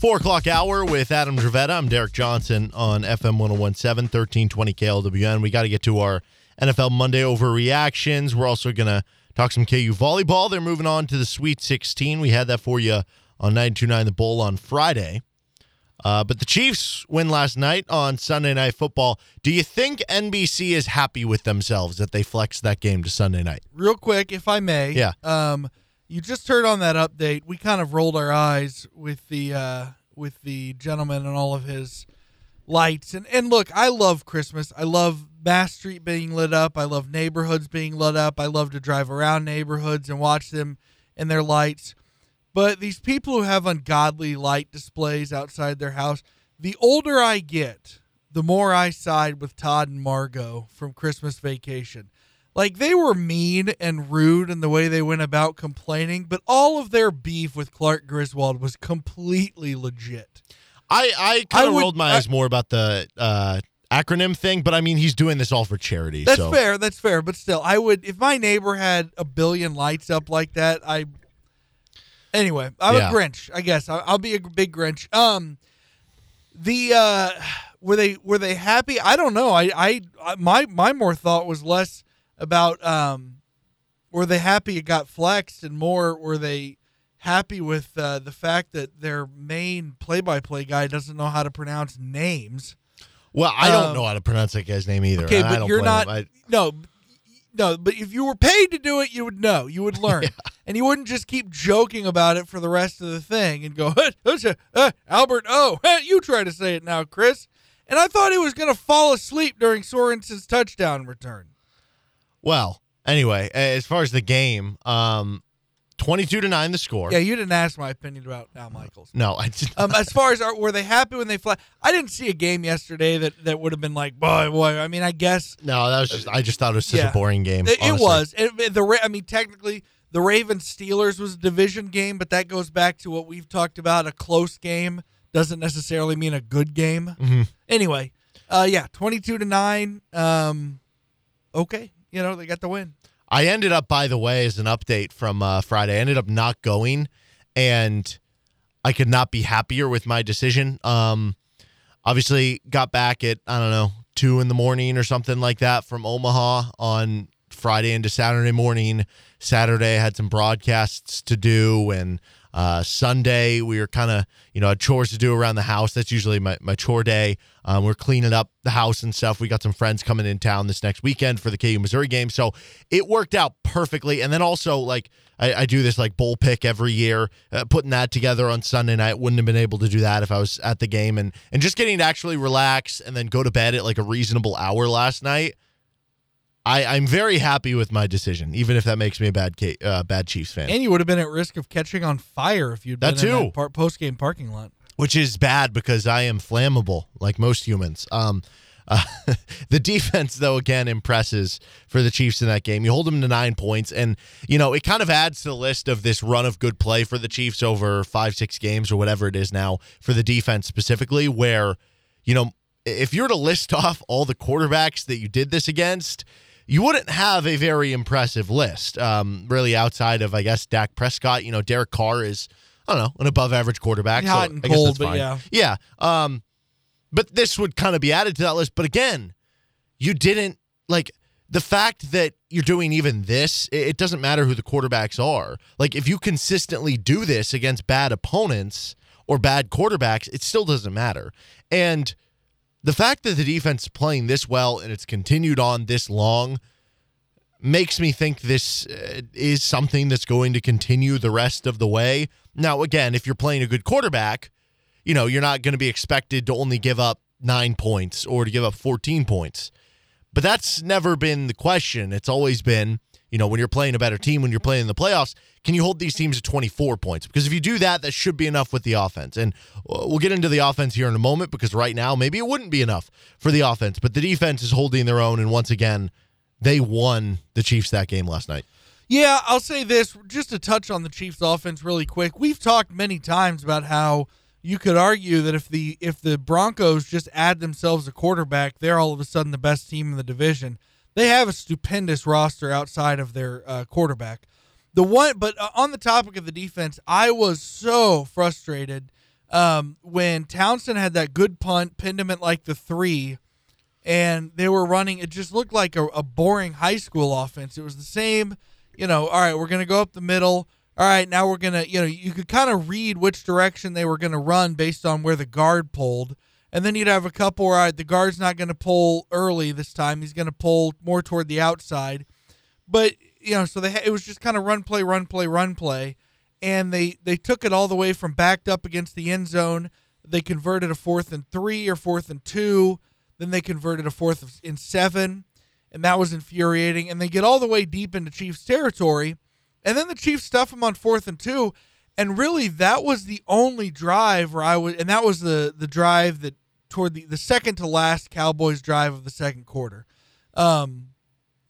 Four o'clock hour with Adam Dravetta. I'm Derek Johnson on FM 1017, 1320 KLWN. We got to get to our NFL Monday overreactions. We're also going to talk some KU volleyball. They're moving on to the Sweet 16. We had that for you on 929 The Bowl on Friday. Uh, but the Chiefs win last night on Sunday Night Football. Do you think NBC is happy with themselves that they flexed that game to Sunday night? Real quick, if I may. Yeah. Um, you just heard on that update, we kind of rolled our eyes with the uh, with the gentleman and all of his lights. And and look, I love Christmas. I love Mass Street being lit up. I love neighborhoods being lit up. I love to drive around neighborhoods and watch them and their lights. But these people who have ungodly light displays outside their house, the older I get, the more I side with Todd and Margo from Christmas Vacation. Like they were mean and rude in the way they went about complaining, but all of their beef with Clark Griswold was completely legit. I I kind of rolled my eyes more about the uh, acronym thing, but I mean he's doing this all for charity. That's so. fair. That's fair. But still, I would if my neighbor had a billion lights up like that. I anyway, I'm yeah. a Grinch. I guess I'll, I'll be a big Grinch. Um, the uh, were they were they happy? I don't know. I I my my more thought was less about um, were they happy it got flexed, and more were they happy with uh, the fact that their main play-by-play guy doesn't know how to pronounce names. Well, I don't Um, know how to pronounce that guy's name either. Okay, but don't you're not. I- no, no. But if you were paid to do it, you would know. You would learn, and you wouldn't just keep joking about it for the rest of the thing and go, "Huh, huh, uh, Albert. Oh, you try to say it now, Chris. And I thought he was going to fall asleep during Sorensen's touchdown return. Well, anyway, as far as the game, um, twenty-two to nine the score. Yeah, you didn't ask my opinion about Al Michaels. No, I did Um, as far as are, were they happy when they fly? I didn't see a game yesterday that, that would have been like, boy, boy. I mean, I guess No, that was just. I just thought it was such Yeah. a boring game. It, it was. It, the I mean, technically, the Ravens Steelers was a division game, but that goes back to what we've talked about. A close game doesn't necessarily mean a good game. Mm-hmm. Anyway, uh, yeah, twenty-two to nine. Um, okay, you know they got the win. I ended up, by the way, as an update from uh, Friday, I ended up not going, and I could not be happier with my decision. Um, obviously, got back at I don't know two in the morning or something like that from Omaha on Friday into Saturday morning. Saturday, I had some broadcasts to do, and uh, Sunday we were kind of you know had chores to do around the house. That's usually my my chore day. Um, we're cleaning up the house and stuff. We got some friends coming in town this next weekend for the KU Missouri game, so it worked out perfectly. And then also like I, I do this like bowl pick every year, uh, putting that together on Sunday night. Wouldn't have been able to do that if I was at the game, and and just getting to actually relax and then go to bed at like a reasonable hour last night. I, I'm very happy with my decision, even if that makes me a bad uh, bad Chiefs fan. And you would have been at risk of catching on fire if you'd That been in too. that par- post-game parking lot. which is bad because I am flammable like most humans. Um, uh, the defense, though, again impresses for the Chiefs in that game. You hold them to nine points, and you know it kind of adds to the list of this run of good play for the Chiefs over five, six games or whatever it is now for the defense specifically. Where you know if you were to list off all the quarterbacks that you did this against. You wouldn't have a very impressive list, um, really, outside of I guess Dak Prescott. You know, Derek Carr is I don't know an above average quarterback. so and I guess cold, but yeah. Yeah. Um, but this would kind of be added to that list. But again, you didn't like the fact that you're doing even this, it, it doesn't matter who the quarterbacks are. Like if you consistently do this against bad opponents or bad quarterbacks, it still doesn't matter. And the fact that the defense is playing this well and it's continued on this long makes me think this uh, is something that's going to continue the rest of the way. Now, again, if you're playing a good quarterback, you know, you're not going to be expected to only give up nine points or to give up 14 points. But that's never been the question. It's always been, you know, when you're playing a better team, when you're playing in the playoffs, can you hold these teams to 24 points? Because if you do that, that should be enough with the offense. And uh, we'll get into the offense here in a moment because right now, maybe it wouldn't be enough for the offense. But the defense is holding their own. And once again, they won the Chiefs that game last night. Yeah, I'll say this just to touch on the Chiefs offense really quick. We've talked many times about how you could argue that if the if the Broncos just add themselves a quarterback, they're all of a sudden the best team in the division. They have a stupendous roster outside of their uh, quarterback. The one, but uh, on the topic of the defense, I was so frustrated um, when Townsend had that good punt, pinned him at like the three, and they were running. It just looked like a, a boring high school offense. It was the same, you know. All right, we're gonna go up the middle. All right, now we're gonna, you know, you could kind of read which direction they were gonna run based on where the guard pulled, and then you'd have a couple. Where, right, the guard's not gonna pull early this time. He's gonna pull more toward the outside, but you know, so they it was just kind of run play, run play, run play, and they they took it all the way from backed up against the end zone. They converted a fourth and three or fourth and two. Then they converted a fourth in seven, and that was infuriating. And they get all the way deep into Chiefs territory, and then the Chiefs stuff them on fourth and two. And really, that was the only drive where I would, and that was the the drive that toward the the second to last Cowboys drive of the second quarter. Um,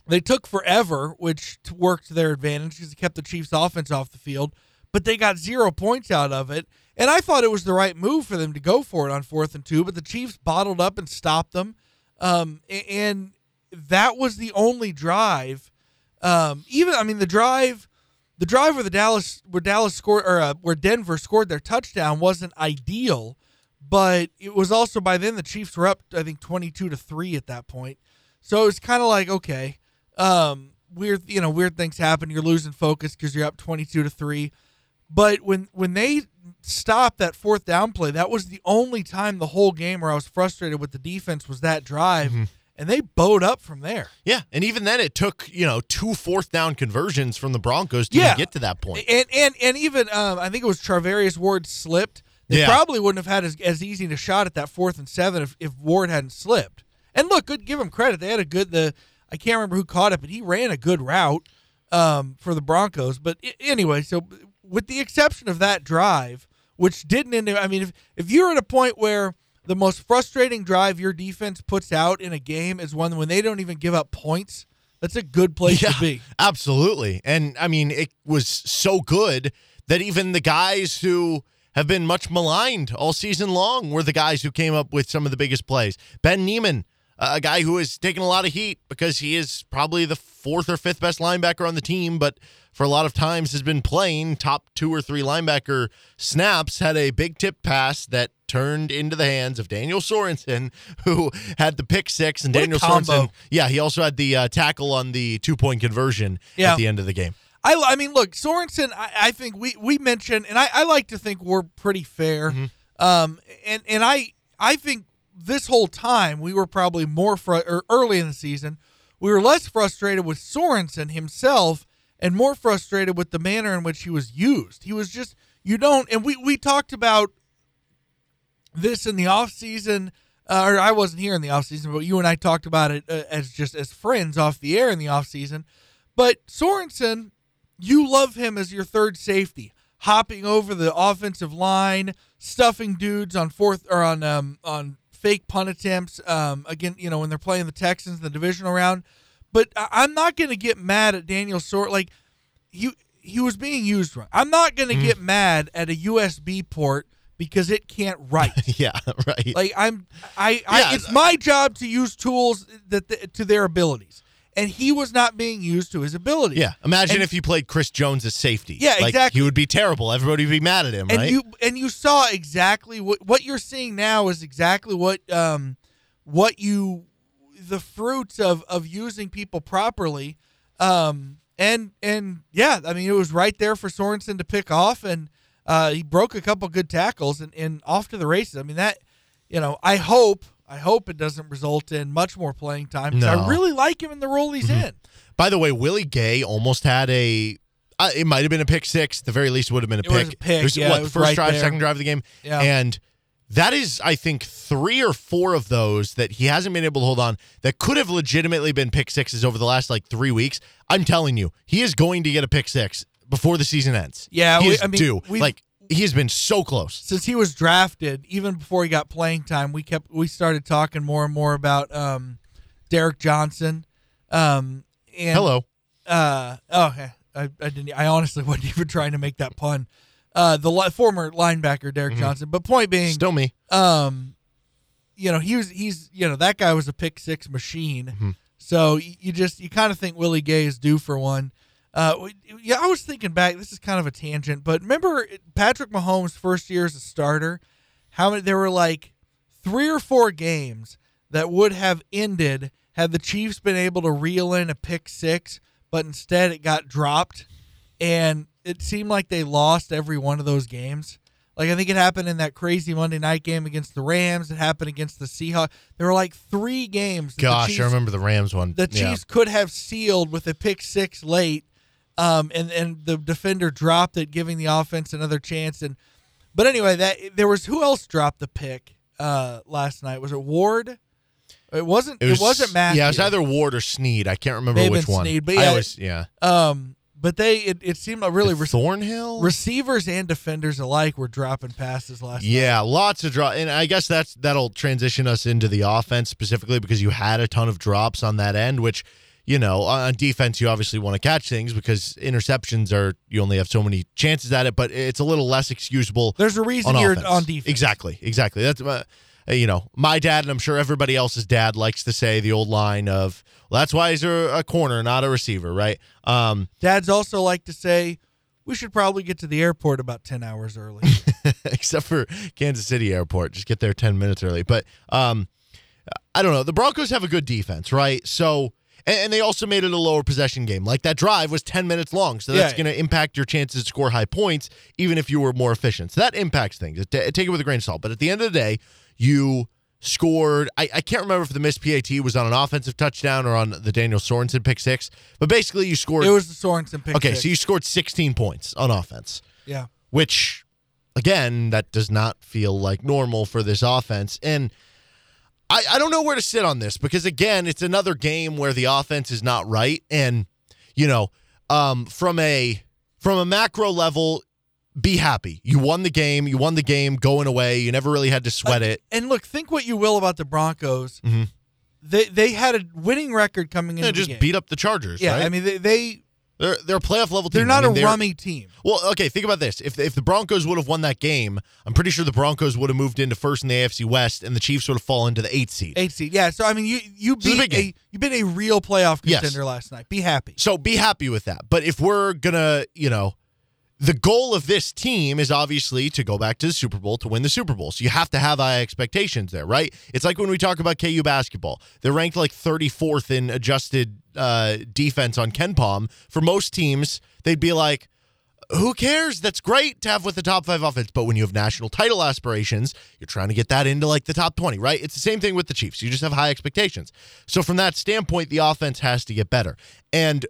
they took forever, which worked to their advantage because it kept the Chiefs' offense off the field, but they got zero points out of it. And I thought it was the right move for them to go for it on fourth and two, but the Chiefs bottled up and stopped them. Um, and that was the only drive. Um, even I mean the drive, the drive where the Dallas where Dallas scored or uh, where Denver scored their touchdown wasn't ideal, but it was also by then the Chiefs were up I think twenty two to three at that point. So it was kind of like okay, um, weird you know weird things happen. You're losing focus because you're up twenty two to three. But when when they stopped that fourth down play, that was the only time the whole game where I was frustrated with the defense was that drive, Mm-hmm. and they bowed up from there. Yeah, and even then, it took you know two fourth down conversions from the Broncos to Yeah. even get to that point. And and and even um, I think it was Charvarius Ward slipped. They Yeah. probably wouldn't have had as, as easy a shot at that fourth and seven if, if Ward hadn't slipped. And look, good give him credit. They had a good the I can't remember who caught it, but he ran a good route um, for the Broncos. But i- anyway, so with the exception of that drive, which didn't end. I mean, if if you're at a point where the most frustrating drive your defense puts out in a game is one when they don't even give up points, that's a good place Yeah, to be. absolutely. And I mean, it was so good that even the guys who have been much maligned all season long were the guys who came up with some of the biggest plays. Ben Niemann, a guy who has taken a lot of heat because he is probably the fourth or fifth best linebacker on the team, but for a lot of times has been playing top two or three linebacker snaps, had a big tip pass that turned into the hands of Daniel Sorensen, who had the pick six, and What Daniel. Sorensen, yeah, he also had the uh, tackle on the two point conversion Yeah. at the end of the game. I, I mean, look, Sorensen. I, I think we we mentioned, and I, I like to think we're pretty fair. Um, and and I I think this whole time we were probably more fr- or early in the season, we were less frustrated with Sorensen himself and more frustrated with the manner in which he was used. He was just you don't, and we we talked about this in the off season. Uh, or I wasn't here in the off season, but you and I talked about it uh, as just as friends off the air in the off season. But Sorensen, you love him as your third safety, hopping over the offensive line, stuffing dudes on fourth or on um, on fake punt attempts. Um, again, you know when they're playing the Texans in the divisional round. But I- I'm not going to get mad at Daniel Sort like he he was being used wrong. I'm not going to Mm-hmm. get mad at a USB port because it can't write. Yeah, right. Like I'm, I, Yeah, I it's my job to use tools that the, to their abilities, and he was not being used to his abilities. yeah, imagine And- if you played Chris Jones as safety. Yeah, like, exactly. He would be terrible. Everybody would be mad at him, and right? you and you saw exactly what what you're seeing now is exactly what um what you the fruits of of using people properly um and and yeah i mean it was right there for sorensen to pick off and uh he broke a couple good tackles and, and off to the races i mean that you know i hope i hope it doesn't result in much more playing time No. Mm-hmm. i really like him in the role he's in By the way, Willie Gay almost had a. Uh, it might have been a pick six. At the very least, it would have been a It was pick. a pick, was, yeah, what it was first right drive, there. second drive of the game, Yeah. and that is, I think, three or four of those that he hasn't been able to hold on that could have legitimately been pick sixes over the last like three weeks. I'm telling you, he is going to get a pick six before the season ends. Yeah, he we- I mean, due. Like he has been so close. since he was drafted, even before he got playing time, we kept we started talking more and more about um, Derek Johnson. Um, and Hello. Uh, oh, okay. I, I didn't. I honestly wasn't even trying to make that pun. Uh, the li- former linebacker Derek Johnson. But point being, Still me. um, you know, he was he's you know that guy was a pick six machine. So you just you kind of think Willie Gay is due for one. Uh, yeah, I was thinking back. This is kind of a tangent, but remember Patrick Mahomes' first year as a starter? How many? There were like three or four games that would have ended had the Chiefs been able to reel in a pick six, but instead it got dropped, and it seemed like they lost every one of those games. Like I think it happened in that crazy Monday night game against the Rams. It happened against the Seahawks. There were like three games. Gosh, Chiefs- I remember the Rams one. the Yeah. Chiefs could have sealed with a pick six late, um, and and the defender dropped it, giving the offense another chance. And but anyway, that there was who else dropped the pick uh, last night? Was it Ward? It wasn't. It, was, not Mathieu. Yeah, it was either Ward or Sneed. I can't remember which one. Sneed, but I yeah, always, yeah. Um, but they it, it seemed like really re- Thornhill. receivers and defenders alike were dropping passes last. night. Yeah, lots of drop, and I guess that's that'll transition us into the offense specifically because you had a ton of drops on that end, which you know on defense you obviously want to catch things because interceptions are you only have so many chances at it, but it's a little less excusable. There's a reason on you're offense. on defense. Exactly, exactly. That's uh, you know my dad, and I'm sure everybody else's dad likes to say the old line of, "Well, that's why he's a, a corner, not a receiver," right? Um, Dads also like to say we should probably get to the airport about ten hours early. except for Kansas City Airport. Just get there 10 minutes early. But um, I don't know. The Broncos have a good defense, right? So And, and they also made it a lower possession game. Like that drive was 10 minutes long. So that's Yeah. going to impact your chances to score high points, even if you were more efficient. So that impacts things. Take it with a grain of salt. But at the end of the day, you scored. I, I can't remember if the missed PAT was on an offensive touchdown or on the Daniel Sorensen pick six. But basically, you scored. It was the Sorensen pick. okay, six. so you scored 16 points on offense yeah. which again that does not feel like normal for this offense and I, I don't know where to sit on this because again it's another game where the offense is not right and you know um, from a from a macro level be happy you won the game you won the game going away you never really had to sweat it And look, think what you will about the Broncos. Mhm. They they had a winning record coming into Yeah, just beat up the chargers Yeah, right? I mean they, they they're they're a playoff level team they're not I mean, a rummy team. Well, okay, think about this. If if the Broncos would have won that game, I'm pretty sure the Broncos would have moved into first in the AFC West, and the Chiefs would have fallen to the eighth seed. Eight seed. Yeah. So I mean you you a beat a you beat a real playoff Yes. contender last night. Be happy. So be happy with that. But if we're gonna, you know, the goal of this team is obviously to go back to the Super Bowl to win the Super Bowl. So you have to have high expectations there, right? It's like when we talk about KU basketball. They're ranked like 34th in adjusted uh, defense on KenPom. For most teams, they'd be like, who cares? That's great to have with the top five offense. But when you have national title aspirations, you're trying to get that into like the top 20, right? It's the same thing with the Chiefs. You just have high expectations. So from that standpoint, the offense has to get better. And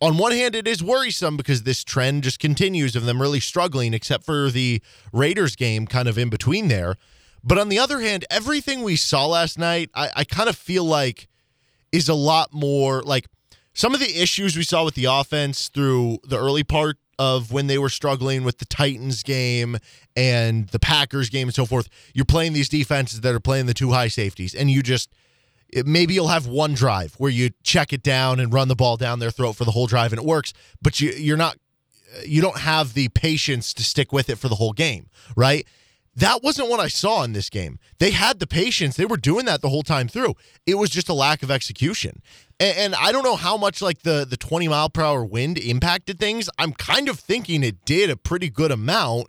on one hand, it is worrisome because this trend just continues of them really struggling, except for the Raiders game kind of in between there. But on the other hand, everything we saw last night, I, I kind of feel like is a lot more like some of the issues we saw with the offense through the early part of when they were struggling with the Titans game and the Packers game and so forth. You're playing these defenses that are playing the two high safeties, and you just it- maybe you'll have one drive where you check it down and run the ball down their throat for the whole drive and it works, but you you're not you don't have the patience to stick with it for the whole game, right? That wasn't what I saw in this game. They had the patience. They were doing that the whole time through. It was just a lack of execution. And, and I don't know how much like the the 20 mile per hour wind impacted things. I'm kind of thinking it did a pretty good amount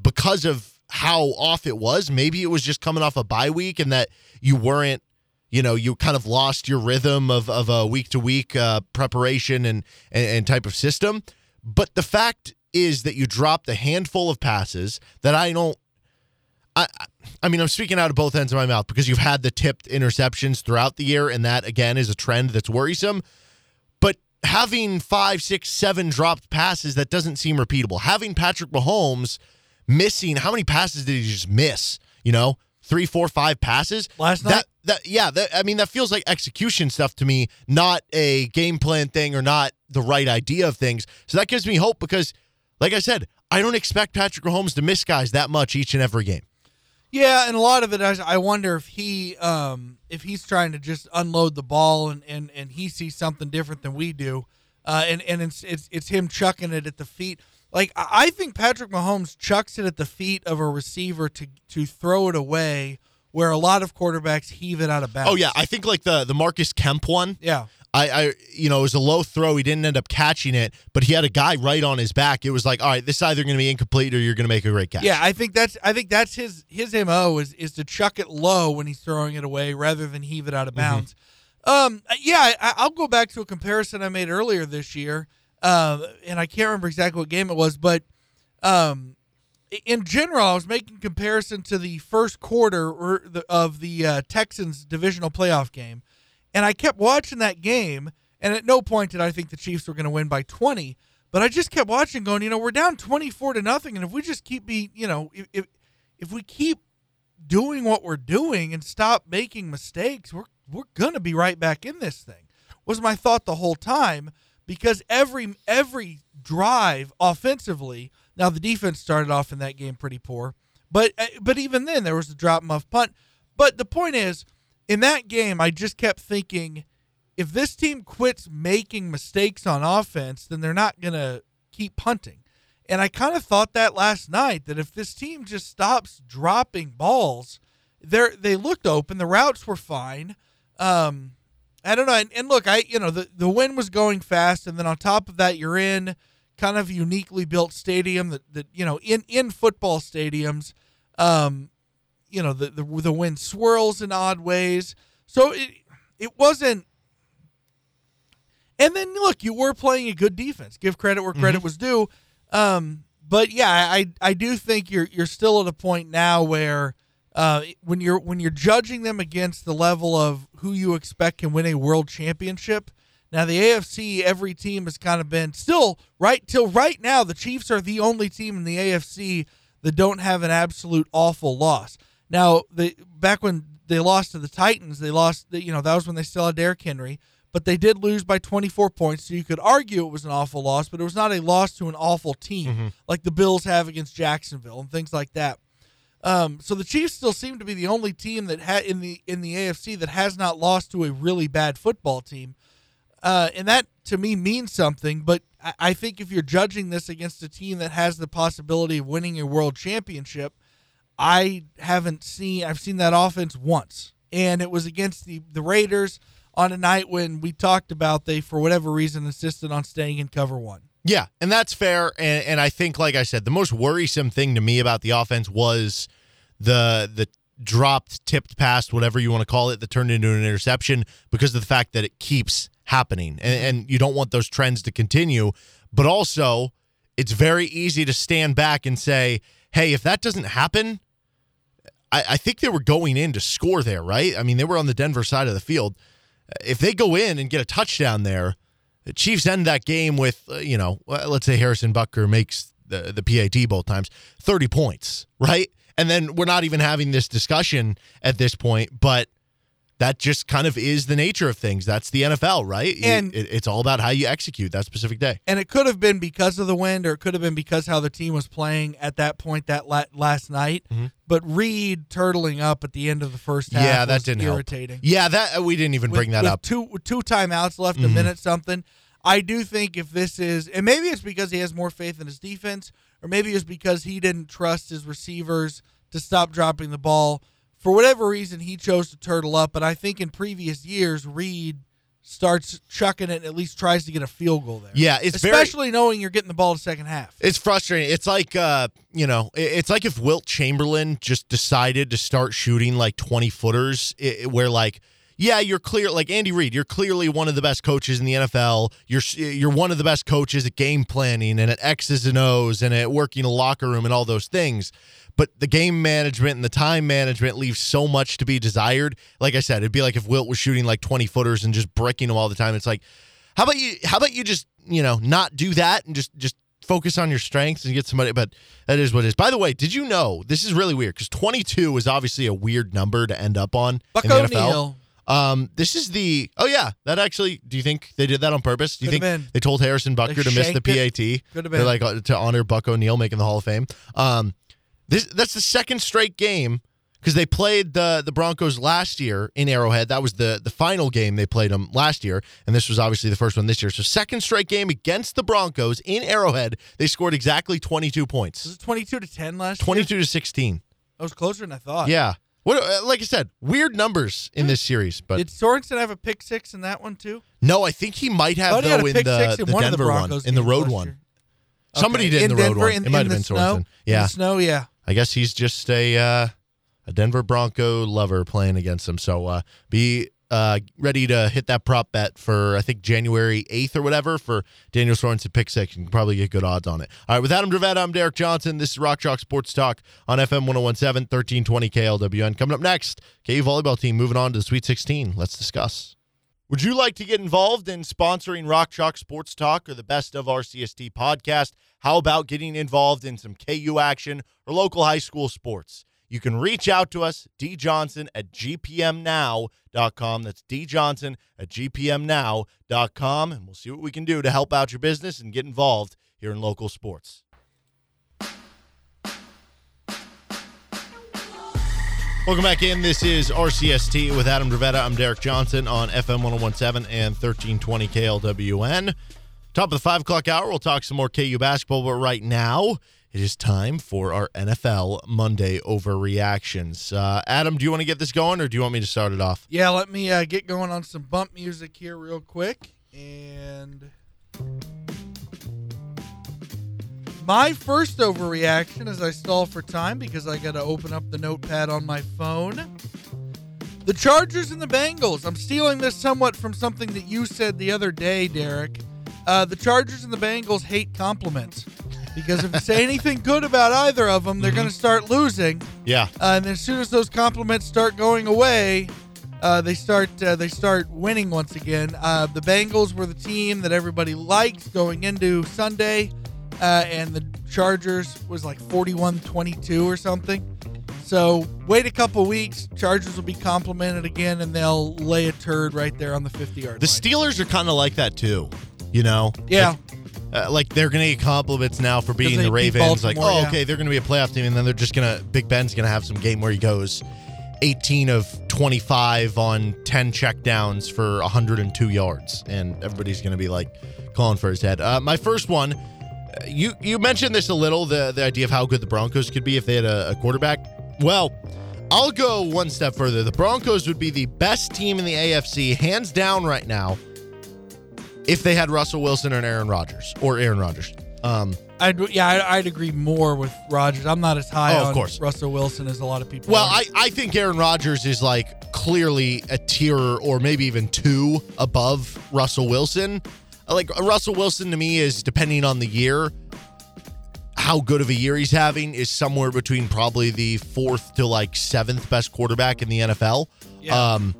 because of how off it was. Maybe it was just coming off a bye week and that you weren't you know you kind of lost your rhythm of, of a week to week preparation and, and and type of system but the fact is that you dropped a handful of passes that i don't I, I- mean, I'm speaking out of both ends of my mouth because you've had the tipped interceptions throughout the year, and that again is a trend that's worrisome. But having five, six, seven dropped passes that doesn't seem repeatable. Having Patrick Mahomes missing, how many passes did he just miss? You know, three, four, five passes Last night? That, that yeah, that, I mean, that feels like execution stuff to me, not a game plan thing or not the right idea of things. So that gives me hope because, like I said, I don't expect Patrick Mahomes to miss guys that much each and every game. Yeah, and a lot of it, I I wonder if he, um, if he's trying to just unload the ball and, and, and he sees something different than we do, uh, and and it's, it's it's him chucking it at the feet. Like I I think Patrick Mahomes chucks it at the feet of a receiver to to throw it away, where a lot of quarterbacks heave it out of bounds. Oh yeah, I think like the the Marcus Kemp one. yeah. I, I, you know, it was a low throw. He didn't end up catching it, but he had a guy right on his back. It was like, all right, this is either going to be incomplete or you're going to make a great catch. Yeah, I think that's I think that's his his mo is is to chuck it low when he's throwing it away rather than heave it out of bounds. Um, yeah, I, I'll go back to a comparison I made earlier this year, um, and I can't remember exactly what game it was, but um, in general, I was making comparison to the first quarter the, of the uh, Texans divisional playoff game, and I kept watching that game, and at no point did I think the Chiefs were going to win by twenty. But I just kept watching, going, you know, we're down twenty four to nothing, and if we just keep be, you know, if if, if we keep doing what we're doing and stop making mistakes, we're we're gonna be right back in this thing. Was my thought the whole time because every every drive offensively. Now the defense started off in that game pretty poor, but uh, but even then there was a drop muff punt. But the point is, in that game, I just kept thinking, if this team quits making mistakes on offense, then they're not gonna keep punting. And I kind of thought that last night that if this team just stops dropping balls, they they looked open. The routes were fine. Um, I don't know. And, and look, I you know the the wind was going fast, and then on top of that, you're in kind of uniquely built stadium that that you know in in football stadiums, um, you know the the the wind swirls in odd ways. So it it wasn't And then look, you were playing a good defense. Give credit where credit Mm-hmm. was due. Um, but yeah, I I do think you're you're still at a point now where uh, when you're when you're judging them against the level of who you expect can win a world championship. Now the AFC, every team has kind of been still right till right now. The Chiefs are the only team in the AFC that don't have an absolute awful loss. Now the back when they lost to the Titans, they lost. You know that was when they still had Derrick Henry, but they did lose by 24 points. So you could argue it was an awful loss, but it was not a loss to an awful team like the Bills have against Jacksonville and things like that. Um, so the Chiefs still seem to be the only team that had in the in the AFC that has not lost to a really bad football team, uh, and that to me means something. But I, I think if you're judging this against a team that has the possibility of winning a world championship, I haven't seen I've seen that offense once, and it was against the the Raiders on a night when we talked about they for whatever reason insisted on staying in cover one. Yeah, and that's fair. And, and I think, like I said, the most worrisome thing to me about the offense was the the dropped, tipped pass, whatever you want to call it, that turned into an interception because of the fact that it keeps happening, and, and you don't want those trends to continue. But also, it's very easy to stand back and say, "Hey, if that doesn't happen." I, I think they were going in to score there, right? I mean, they were on the Denver side of the field. If they go in and get a touchdown there, the Chiefs end that game with, uh, you know, uh, let's say Harrison Butker makes the, the PAT both times, 30 points, right? And then we're not even having this discussion at this point, but that just kind of is the nature of things. That's the NFL, right? And- it, it's all about how you execute that specific day. and it could have been because of the wind, or it could have been because how the team was playing at that point that la- last night. But Reid turtling up at the end of the first half, Mm-hmm. yeah, that was didn't irritating. help. Yeah, that uh, we didn't even With- bring that with up. Two two timeouts left, a Mhm. minute something. I do think if this is, and maybe it's because he has more faith in his defense, or maybe it's because he didn't trust his receivers to stop dropping the ball. For whatever reason, he chose to turtle up. But I think in previous years, Reid starts chucking it and at least tries to get a field goal there. Yeah, it's very- especially knowing you're getting the ball in the second half. It's frustrating. It's like uh, you know, it's like if Wilt Chamberlain just decided to start shooting like 20 footers where like yeah, you're clear like Andy Reid, you're clearly one of the best coaches in the NFL. You're you're one of the best coaches at game planning and at X's and O's and at working a locker room and all those things. But the game management and the time management leaves so much to be desired. Like I said, it'd be like if Wilt was shooting like 20 footers and just bricking them all the time. It's like, how about you? How about you just you know not do that and just just focus on your strengths and get somebody? But that is what it is. By the way, did you know this is really weird because 22 is obviously a weird number to end up on Buck in the NFL. Um, this is the oh yeah, that actually. Do you think they did that on purpose? Do you Could've think they told Harrison Butker They to miss the. PAT? They're like uh, to honor Buck O'Neil making the Hall of Fame. Um, this that's the second straight game because they played the the Broncos last year in Arrowhead. That was the the final game they played them last year, and this was obviously the first one this year. So second straight game against the Broncos in Arrowhead, they scored exactly 22 points. Was it 22 to 10 last year? 22 to 16. That was closer than I thought. Yeah. What, uh, like I said, weird numbers in this series, but Did Sorensen have a pick six in that one too? no, I think he might have had though in the, in the one of the Denver one, in the road one. Somebody did in, the road Denver, one. In, it might have been? Sorensen. In Yeah, the snow, yeah. I guess he's just a uh, a Denver Bronco lover playing against him. So uh, be uh, ready to hit that prop bet for I think January eighth or whatever for Daniel Sorensen pick six. You can probably get good odds on it. All right, with Adam Dravetta, I'm Derek Johnson. This is Rock Chalk Sports Talk on FM 1017, 1320 KLWN. Coming up next, KU volleyball team moving on to the Sweet 16. Let's discuss. Would you like to get involved in sponsoring Rock Chalk Sports Talk or the Best of RCST podcast? How about getting involved in some KU action or local high school sports? You can reach out to us, djohnson at gpmnow.com. That's djohnson at gpmnow.com. And we'll see what we can do to help out your business and get involved here in local sports. Welcome back in. This is RCST with Adam Dravetta. I'm Derek Johnson on FM 1017 and 1320 KLWN. Top of the five o'clock hour, we'll talk some more KU basketball, but right now it is time for our NFL Monday overreactions. Uh, Adam, do you want to get this going or do you want me to start it off? Yeah, let me uh, get going on some bump music here real quick. And my first overreaction as I stall for time because I got to open up the notepad on my phone. The Chargers and the Bengals. I'm stealing this somewhat from something that you said the other day, Derek. Uh, the Chargers and the Bengals hate compliments because if you say anything good about either of them, they're going to start losing. Yeah. Uh, and as soon as those compliments start going away, uh, they start uh, they start winning once again. Uh, the Bengals were the team that everybody liked going into Sunday, uh, and the Chargers was like 41-22 or something. So wait a couple weeks, Chargers will be complimented again, and they'll lay a turd right there on the 50 yard The line. Steelers are kind of like that too. You know? Yeah. Like, uh, like they're gonna get compliments now for beating they the Ravens. Like, oh, yeah. okay, they're gonna be a playoff team, and then they're just gonna Big Ben's gonna have some game where he goes 18 of 25 on 10 checkdowns for 102 yards, and everybody's gonna be like calling for his head. Uh, my first one, you you mentioned this a little, the the idea of how good the Broncos could be if they had a, a quarterback. Well. I'll go one step further. The Broncos would be the best team in the AFC, hands down, right now, if they had Russell Wilson and Aaron Rodgers or Aaron Rodgers. Um, I'd, yeah, I'd, I'd agree more with Rodgers. I'm not as high Oh, of on course. Russell Wilson as a lot of people. well, are. I, I think Aaron Rodgers is like clearly a tier or maybe even two above Russell Wilson. Like Russell Wilson to me is depending on the year, how good of a year he's having is somewhere between probably the fourth to like seventh best quarterback in the NFL. Yeah. Um,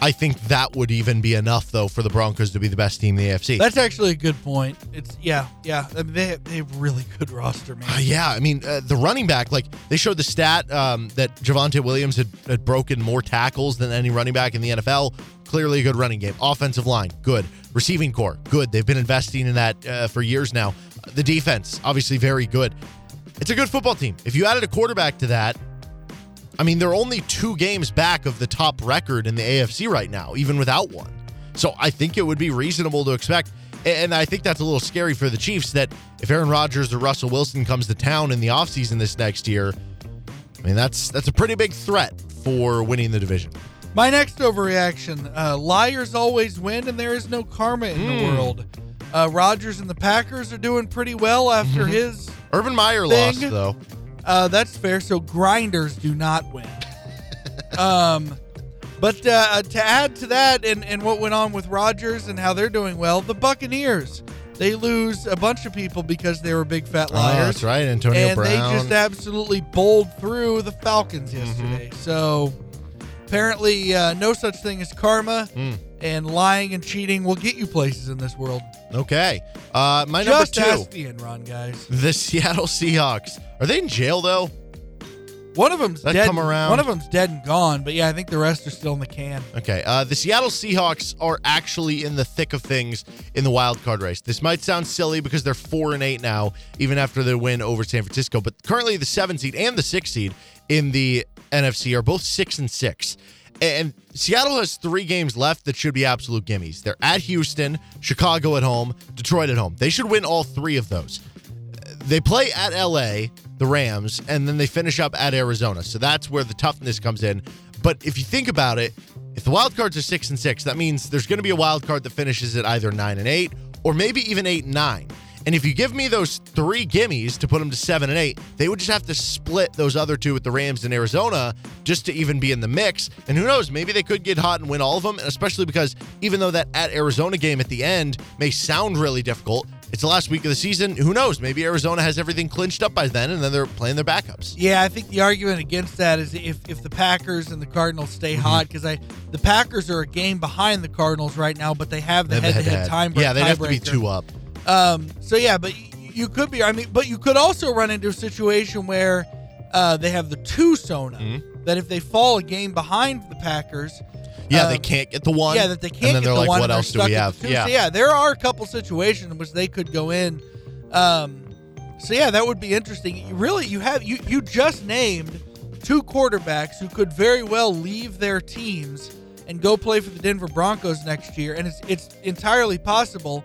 I think that would even be enough though for the Broncos to be the best team in the AFC. That's actually a good point. It's yeah, yeah. I mean, they they have really good roster, man. Uh, yeah, I mean uh, the running back, like they showed the stat um, that Javonte Williams had, had broken more tackles than any running back in the NFL. Clearly a good running game. Offensive line, good. Receiving core, good. They've been investing in that uh, for years now. The defense, obviously very good. It's a good football team. If you added a quarterback to that, I mean they're only two games back of the top record in the AFC right now, even without one. So I think it would be reasonable to expect. And I think that's a little scary for the Chiefs that if Aaron Rodgers or Russell Wilson comes to town in the offseason this next year, I mean that's that's a pretty big threat for winning the division. My next overreaction: uh, liars always win, and there is no karma in the Hmm. world. Uh, Rodgers and the Packers are doing pretty well after his. Urban Meyer Thing. lost though. Uh, that's fair. So grinders do not win. um, but uh, to add to that, and, and what went on with Rodgers and how they're doing well, the Buccaneers they lose a bunch of people because they were big fat Oh, liars. that's right, Antonio and Brown. they just absolutely bowled through the Falcons yesterday. So apparently, uh, no such thing as karma, and lying and cheating will get you places in this world. okay. Uh, my Just number two, the Enron guys. the Seattle Seahawks. Are they in jail though? One of them's That dead. come around? One of them's dead and gone. But yeah, I think the rest are still in the can. Okay. Uh, the Seattle Seahawks are actually in the thick of things in the wild card race. This might sound silly because they're four and eight now, even after their win over San Francisco. But currently, the seven seed and the six seed in the NFC are both six and six. And Seattle has three games left that should be absolute gimmies. They're at Houston, Chicago at home, Detroit at home. They should win all three of those they play at LA, the Rams, and then they finish up at Arizona. So that's where the toughness comes in. But if you think about it, if the wild cards are six and six, that means there's going to be a wild card that finishes at either nine and eight, or maybe even eight and nine. And if you give me those three gimmies to put them to seven and eight, they would just have to split those other two with the Rams in Arizona just to even be in the mix. And who knows, maybe they could get hot and win all of them, especially because even though that at Arizona game at the end may sound really difficult, it's the last week of the season. Who knows? Maybe Arizona has everything clinched up by then, and then they're playing their backups. Yeah, I think the argument against that is if, if the Packers and the Cardinals stay Mm-hmm. hot because I the Packers are a game behind the Cardinals right now, but they have the head to head head-to-head. time. Yeah, they'd have to be two up. Um, so yeah, but you could be. I mean, but you could also run into a situation where uh, they have the two Sona Mm-hmm. that if they fall a game behind the Packers, Yeah, um, they can't get the one. Yeah, that they can't And then get they're the like, one. what else do we have? Yeah. So yeah, there are a couple situations in which they could go in. Um, so yeah, that would be interesting. Really, you have you you just named two quarterbacks who could very well leave their teams and go play for the Denver Broncos next year, and it's it's entirely possible.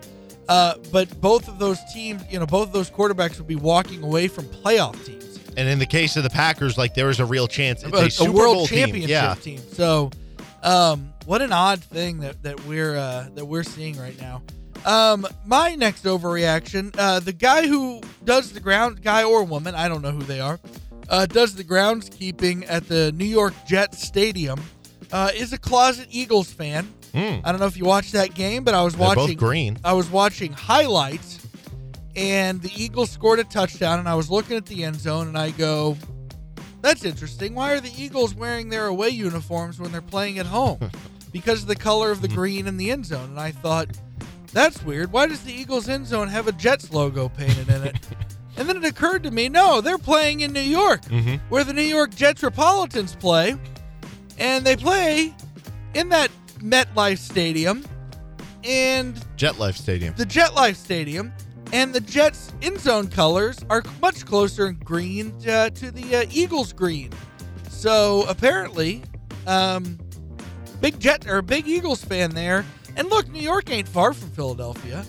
Uh, but both of those teams, you know, both of those quarterbacks would be walking away from playoff teams, And in the case of the Packers, like there is a real chance. It's a, a, a Super world Bowl championship team. Yeah. team. So, um, what an odd thing that that we're uh, that we're seeing right now. Um, my next overreaction: uh, the guy who does the ground, guy or woman, I don't know who they are, uh, does the groundskeeping at the New York Jets Stadium. uh, is a closet Eagles fan. I don't know if you watched that game, but I was. They're both watching green. I was watching highlights, and the Eagles scored a touchdown, and I was looking at the end zone, and I go, "That's interesting. Why are the Eagles wearing their away uniforms when they're playing at home? because of the color of the Mm-hmm. green in the end zone." And I thought, "That's weird. Why does the Eagles end zone have a Jets logo painted in it?" and then it occurred to me, no, they're playing in New York, Mm-hmm. where the New York Jets Republicans play, and they play in that MetLife Stadium. And JetLife Stadium. the JetLife Stadium, and the Jets' end zone colors are much closer in green uh, to the uh, Eagles' green. So apparently, um, big Jet or big Eagles fan there. And look, New York ain't far from Philadelphia,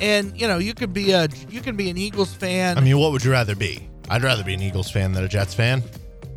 and you know you could be a you can be an Eagles fan. I mean, what would you rather be? I'd rather be an Eagles fan than a Jets fan.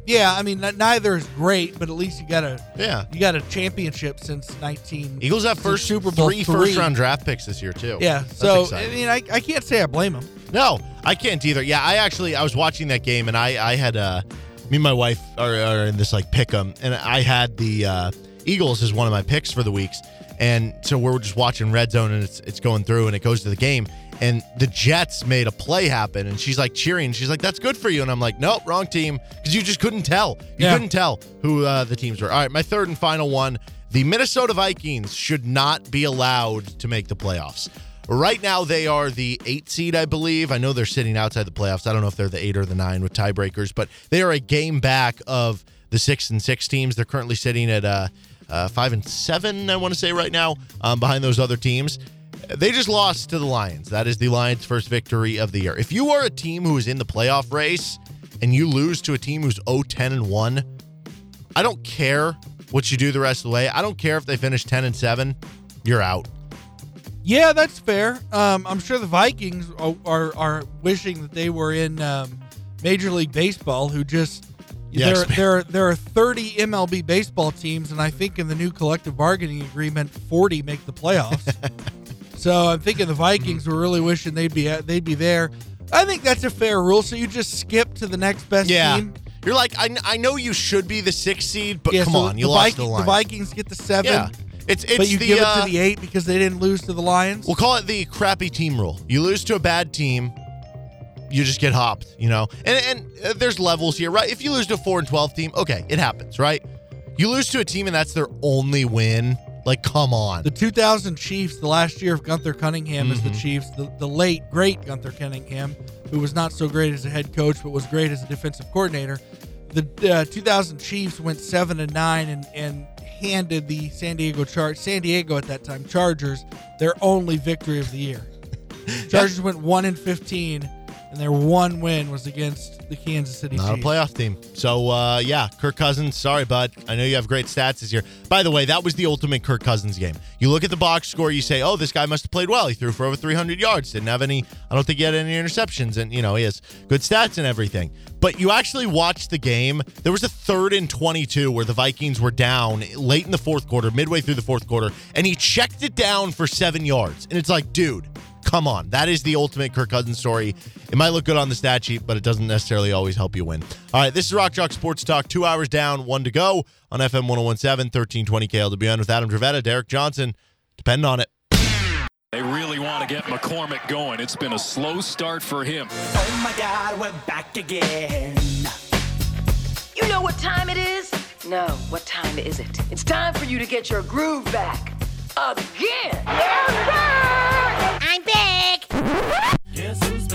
Yeah, I mean neither is great, but at least you got a Yeah. you got a championship since 19. Eagles have first Super Bowl three three. first round draft picks this year too. Yeah, That's so I mean I, I can't say I blame them. No, I can't either. Yeah, I actually I was watching that game and I I had uh me and my wife are, are in this like pick 'em and I had the uh Eagles as one of my picks for the weeks. And so we're just watching Red Zone and it's it's going through and it goes to the game and the Jets made a play happen and she's like cheering. She's like, "That's good for you." And I'm like, "Nope, wrong team," because you just couldn't tell. You Yeah. couldn't tell who uh, the teams were. All right, my third and final one: the Minnesota Vikings should not be allowed to make the playoffs. Right now, they are the eight seed, I believe. I know they're sitting outside the playoffs. I don't know if they're the eight or the nine with tiebreakers, but they are a game back of the six and six teams. They're currently sitting at uh, uh, five and seven, I want to say right now, um, behind those other teams. They just lost to the Lions. That is the Lions' first victory of the year. If you are a team who is in the playoff race and you lose to a team who's 0 10 and 1, I don't care what you do the rest of the way. I don't care if they finish 10 and 7. You're out. Yeah, that's fair. Um, I'm sure the Vikings are, are are wishing that they were in um, Major League Baseball, who just Yeah, there there there are 30 MLB baseball teams, and I think in the new collective bargaining agreement, 40 make the playoffs. so I'm thinking the Vikings were really wishing they'd be they'd be there. I think that's a fair rule. So you just skip to the next best Yeah. team. You're like, I, I know you should be the sixth seed, but yeah, come so on, you the, lost Viking- the the Vikings get the seven, Yeah. It's, it's but you the, give it uh, to the eight because they didn't lose to the Lions. We'll call it the crappy team rule. You lose to a bad team, you just get hopped, you know? And and uh, there's levels here, right? If you lose to a 4 and 12 team, okay, it happens, right? You lose to a team and that's their only win. Like, come on. The 2000 Chiefs, the last year of Gunther Cunningham as the Mm-hmm. Chiefs, the, the late, great Gunther Cunningham, who was not so great as a head coach, but was great as a defensive coordinator. The uh, 2000 Chiefs went 7 and 9 and, and handed the San Diego Char- San Diego at that time Chargers their only victory of the year. Chargers went 1 and 15 and their one win was against the Kansas City Not a playoff team. So, uh, yeah, Kirk Cousins, sorry, bud. I know you have great stats this year. By the way, that was the ultimate Kirk Cousins game. You look at the box score, you say, oh, this guy must have played well. He threw for over 300 yards, didn't have any, I don't think he had any interceptions, and, you know, he has good stats and everything. But you actually watched the game. There was a third and 22 where the Vikings were down late in the fourth quarter, midway through the fourth quarter, and he checked it down for seven yards. And it's like, dude, Come on. That is the ultimate Kirk Cousins story. It might look good on the stat sheet, but it doesn't necessarily always help you win. All right, this is Rock Chalk Sports Talk. Two hours down, one to go on FM 1017, 1320 KLWN with Adam Dravetta, Derek Johnson. Depend on it. They really want to get McCormack going. It's been a slow start for him. Oh my God, we're back again. You know what time it is? No, what time is it? It's time for you to get your groove back. Again! I'm back. Guess who's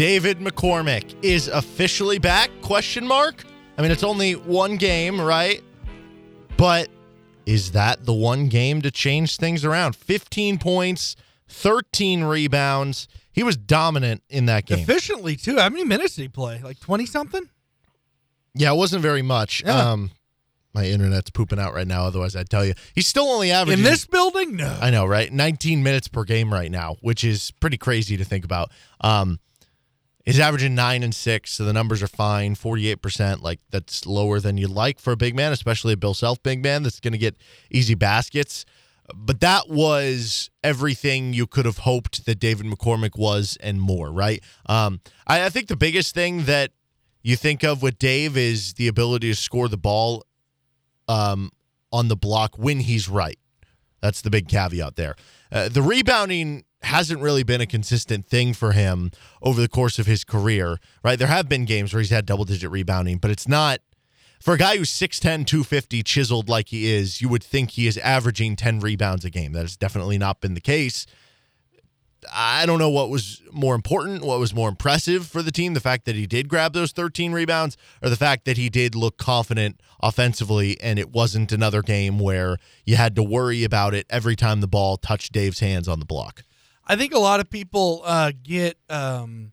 David McCormack is officially back? Question mark. I mean, it's only one game, right? But is that the one game to change things around? 15 points, 13 rebounds. He was dominant in that game. Efficiently, too. How many minutes did he play? Like 20 something? Yeah, it wasn't very much. Yeah. Um, My internet's pooping out right now. Otherwise, I'd tell you he's still only averaging In this building, no. I know, right? 19 minutes per game right now, which is pretty crazy to think about. Um, he's averaging nine and six, so the numbers are fine. 48%, like that's lower than you'd like for a big man, especially a Bill Self big man that's going to get easy baskets. But that was everything you could have hoped that David McCormack was and more, right? Um, I, I think the biggest thing that you think of with Dave is the ability to score the ball um, on the block when he's right. That's the big caveat there. Uh, the rebounding hasn't really been a consistent thing for him over the course of his career, right? There have been games where he's had double digit rebounding, but it's not for a guy who's 6'10, 250, chiseled like he is, you would think he is averaging 10 rebounds a game. That has definitely not been the case. I don't know what was more important, what was more impressive for the team, the fact that he did grab those 13 rebounds or the fact that he did look confident offensively and it wasn't another game where you had to worry about it every time the ball touched Dave's hands on the block. I think a lot of people uh, get um,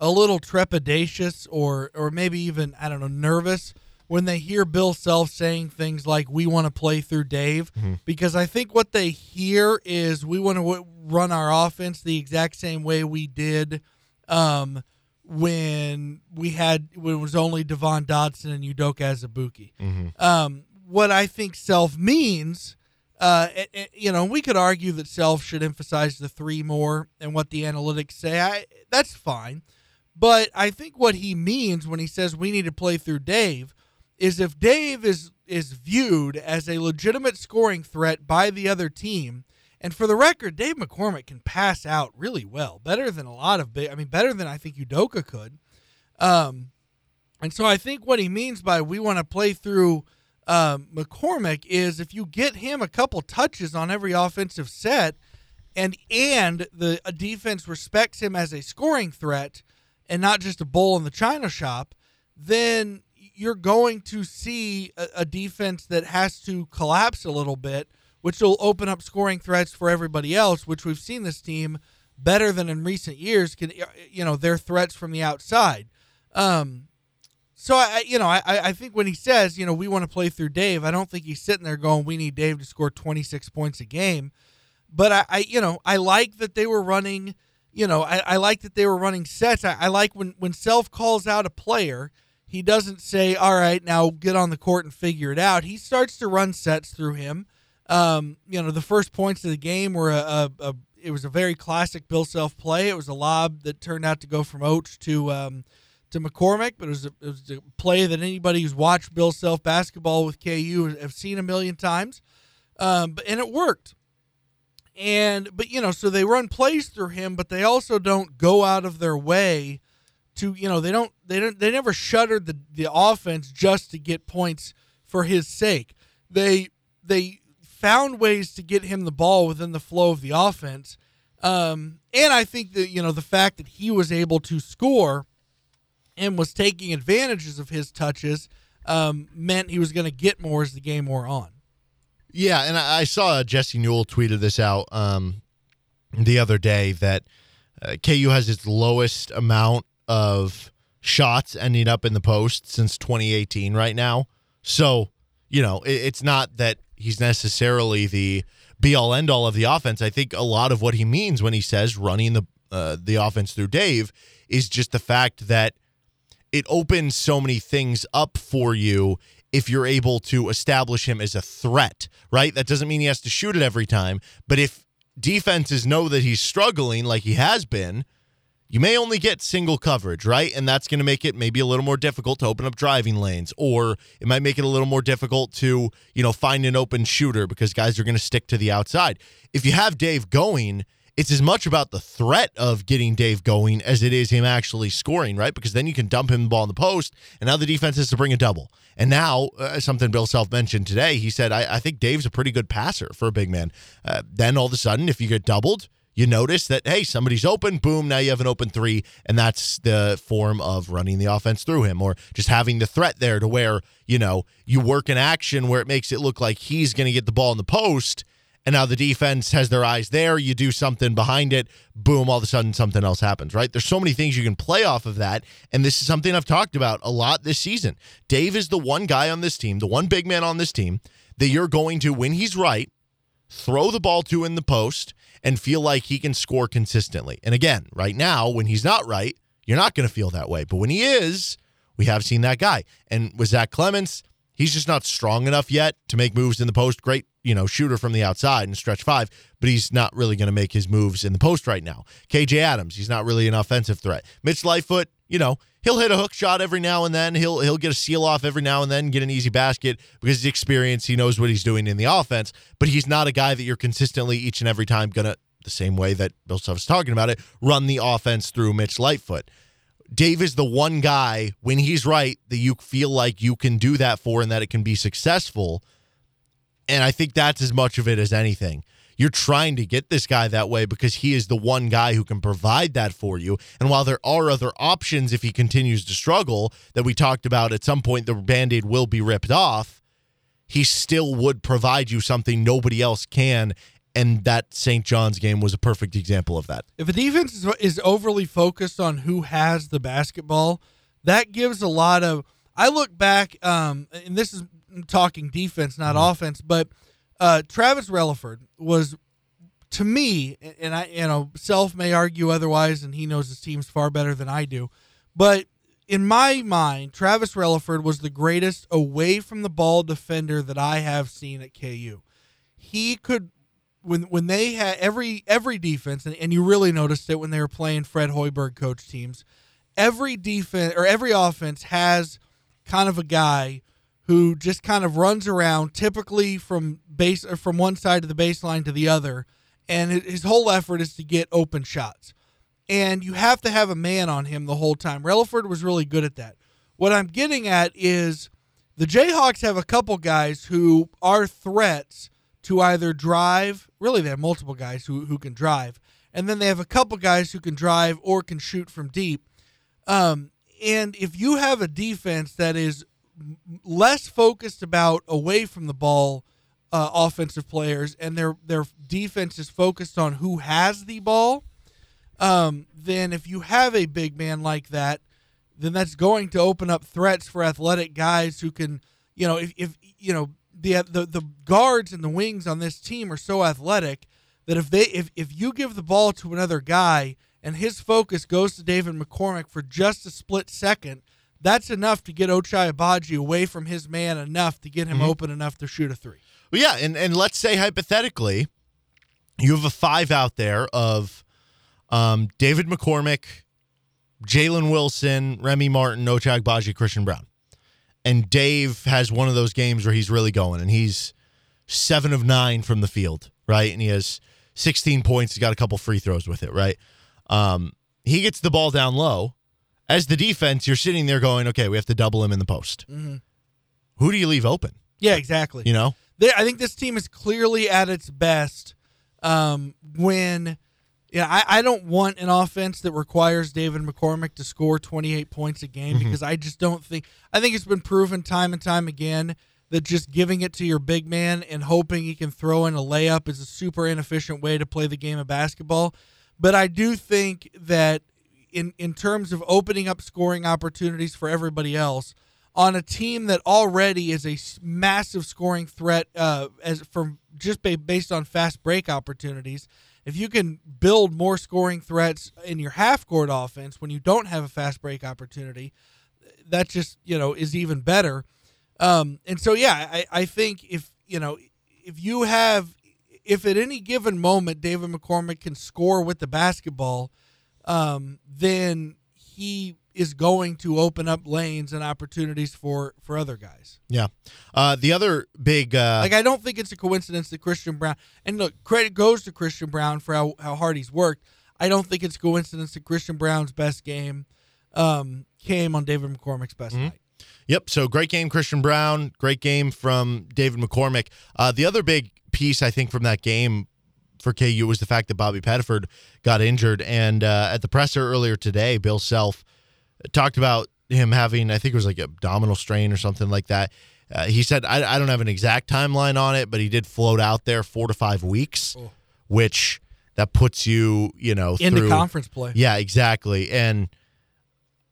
a little trepidatious or or maybe even I don't know nervous when they hear Bill Self saying things like "We want to play through Dave," because I think what they hear is we want to w- run our offense the exact same way we did um, when we had when it was only Devon Dotson and Udoka Azubuike. Um, what I think Self means uh, it- it- you know, we could argue that self should emphasize the three more and what the analytics say. I, that's fine. But I think what he means when he says we need to play through Dave is if Dave is is viewed as a legitimate scoring threat by the other team, and for the record, Dave McCormack can pass out really well, better than a lot of. I mean, better than I think Udoka could. Um, and so I think what he means by we want to play through um, McCormack is if you get him a couple touches on every offensive set, and and the a defense respects him as a scoring threat and not just a bull in the china shop, then you're going to see a, a defense that has to collapse a little bit, which will open up scoring threats for everybody else. Which we've seen this team better than in recent years. Can you know their threats from the outside. Um, so I, you know, I, I think when he says, you know, we want to play through Dave, I don't think he's sitting there going, we need Dave to score 26 points a game. But I, I you know, I like that they were running, you know, I, I like that they were running sets. I, I like when when Self calls out a player, he doesn't say, all right, now get on the court and figure it out. He starts to run sets through him. Um, you know, the first points of the game were a, a, a it was a very classic Bill Self play. It was a lob that turned out to go from Oach to um, to McCormick, but it was, a, it was a play that anybody who's watched Bill Self basketball with KU have seen a million times. Um, but and it worked. And but you know, so they run plays through him, but they also don't go out of their way to you know they don't they don't they never shuttered the the offense just to get points for his sake. They they found ways to get him the ball within the flow of the offense. Um, and I think that you know the fact that he was able to score and was taking advantages of his touches um, meant he was going to get more as the game wore on. Yeah, and I, saw Jesse Newell tweeted this out um, the other day that uh, KU has its lowest amount of shots ending up in the post since 2018 right now. So, you know, it, it's not that he's necessarily the be all end all of the offense. I think a lot of what he means when he says running the uh, the offense through Dave is just the fact that it opens so many things up for you if you're able to establish him as a threat, right? That doesn't mean he has to shoot it every time, but if defenses know that he's struggling like he has been, you may only get single coverage, right? And that's going to make it maybe a little more difficult to open up driving lanes, or it might make it a little more difficult to, you know, find an open shooter because guys are going to stick to the outside. If you have Dave going, it's as much about the threat of getting Dave going as it is him actually scoring, right? Because then you can dump him the ball in the post, and now the defense has to bring a double. And now, uh, something Bill Self mentioned today, he said, I, I think Dave's a pretty good passer for a big man. Uh, then all of a sudden, if you get doubled, you notice that, hey, somebody's open, boom, now you have an open three. And that's the form of running the offense through him or just having the threat there to where, you know, you work an action where it makes it look like he's going to get the ball in the post And now the defense has their eyes there. You do something behind it, boom, all of a sudden something else happens, right? There's so many things you can play off of that. And this is something I've talked about a lot this season. Dave is the one guy on this team, the one big man on this team that you're going to, when he's right, throw the ball to in the post and feel like he can score consistently. And again, right now, when he's not right, you're not going to feel that way. But when he is, we have seen that guy. And with Zach Clemence, he's just not strong enough yet to make moves in the post. Great, you know, shooter from the outside and stretch five, but he's not really going to make his moves in the post right now. KJ Adams, he's not really an offensive threat. Mitch Lightfoot, you know, he'll hit a hook shot every now and then. He'll he'll get a seal off every now and then, get an easy basket because he's experienced. He knows what he's doing in the offense, but he's not a guy that you're consistently each and every time gonna the same way that Bill Self is talking about it, run the offense through Mitch Lightfoot. Dave is the one guy when he's right that you feel like you can do that for and that it can be successful. And I think that's as much of it as anything. You're trying to get this guy that way because he is the one guy who can provide that for you. And while there are other options if he continues to struggle that we talked about at some point the band-aid will be ripped off, he still would provide you something nobody else can. And that St. John's game was a perfect example of that. If a defense is, overly focused on who has the basketball, that gives a lot of. I look back, um, and this is talking defense, not offense, but uh, Travis Releford was, to me, and I, you know, Self may argue otherwise, and he knows his teams far better than I do, but in my mind, Travis Releford was the greatest away from the ball defender that I have seen at KU. He could when when they had every every defense and, and you really noticed it when they were playing Fred Hoiberg coach teams, every defense or every offense has kind of a guy who just kind of runs around typically from base from one side of the baseline to the other and his- his whole effort is to get open shots. And you have to have a man on him the whole time. Releford was really good at that. What I'm getting at is the Jayhawks have a couple guys who are threats to either drive. Really, they have multiple guys who, who can drive, and then they have a couple guys who can drive or can shoot from deep. Um, and if you have a defense that is less focused about away from the ball uh, offensive players, and their their defense is focused on who has the ball, um, then if you have a big man like that, then that's going to open up threats for athletic guys who can, you know, if, if you know the the the guards and the wings on this team are so athletic that if they if if you give the ball to another guy and his focus goes to David McCormack for just a split second, that's enough to get Ochai Agbaji away from his man enough to get him Mhm. open enough to shoot a three. Well, yeah, and and let's say hypothetically, you have a five out there of um, David McCormack, Jalen Wilson, Remy Martin, Ochai Agbaji, Christian Braun, and Dave has one of those games where he's really going, and he's seven of nine from the field, right, and he has 16 points. He's got a couple free throws with it, right. Um, he gets the ball down low. As the defense, you're sitting there going, okay, we have to double him in the post. Mhm. Who do you leave open? Yeah, exactly. You know, They, I think this team is clearly at its best um, when. Yeah, I, I don't want an offense that requires David McCormack to score 28 points a game Mhm. because I just don't think. I think it's been proven time and time again that just giving it to your big man and hoping he can throw in a layup is a super inefficient way to play the game of basketball. But I do think that in in terms of opening up scoring opportunities for everybody else on a team that already is a massive scoring threat uh, as from just based on fast break opportunities. If you can build more scoring threats in your half court offense when you don't have a fast break opportunity, that just you know is even better. Um, and so yeah, I, I think if you know if you have if at any given moment David McCormack can score with the basketball, um, then he is going to open up lanes and opportunities for for other guys. Yeah. Uh, the other big uh, Like I don't think it's a coincidence that Christian Braun and look credit goes to Christian Braun for how, how hard he's worked. I don't think it's a coincidence that Christian Braun's best game um, came on David McCormack's best night. Yep. So great game, Christian Braun. Great game from David McCormack. Uh, the other big piece, I think, from that game for KU was the fact that Bobby Pettiford got injured. And uh, at the presser earlier today, Bill Self talked about him having, I think it was like abdominal strain or something like that. uh, he said I, I don't have an exact timeline on it, but he did float out there four to five weeks, which that puts you you know in through, the conference play. Yeah, exactly, and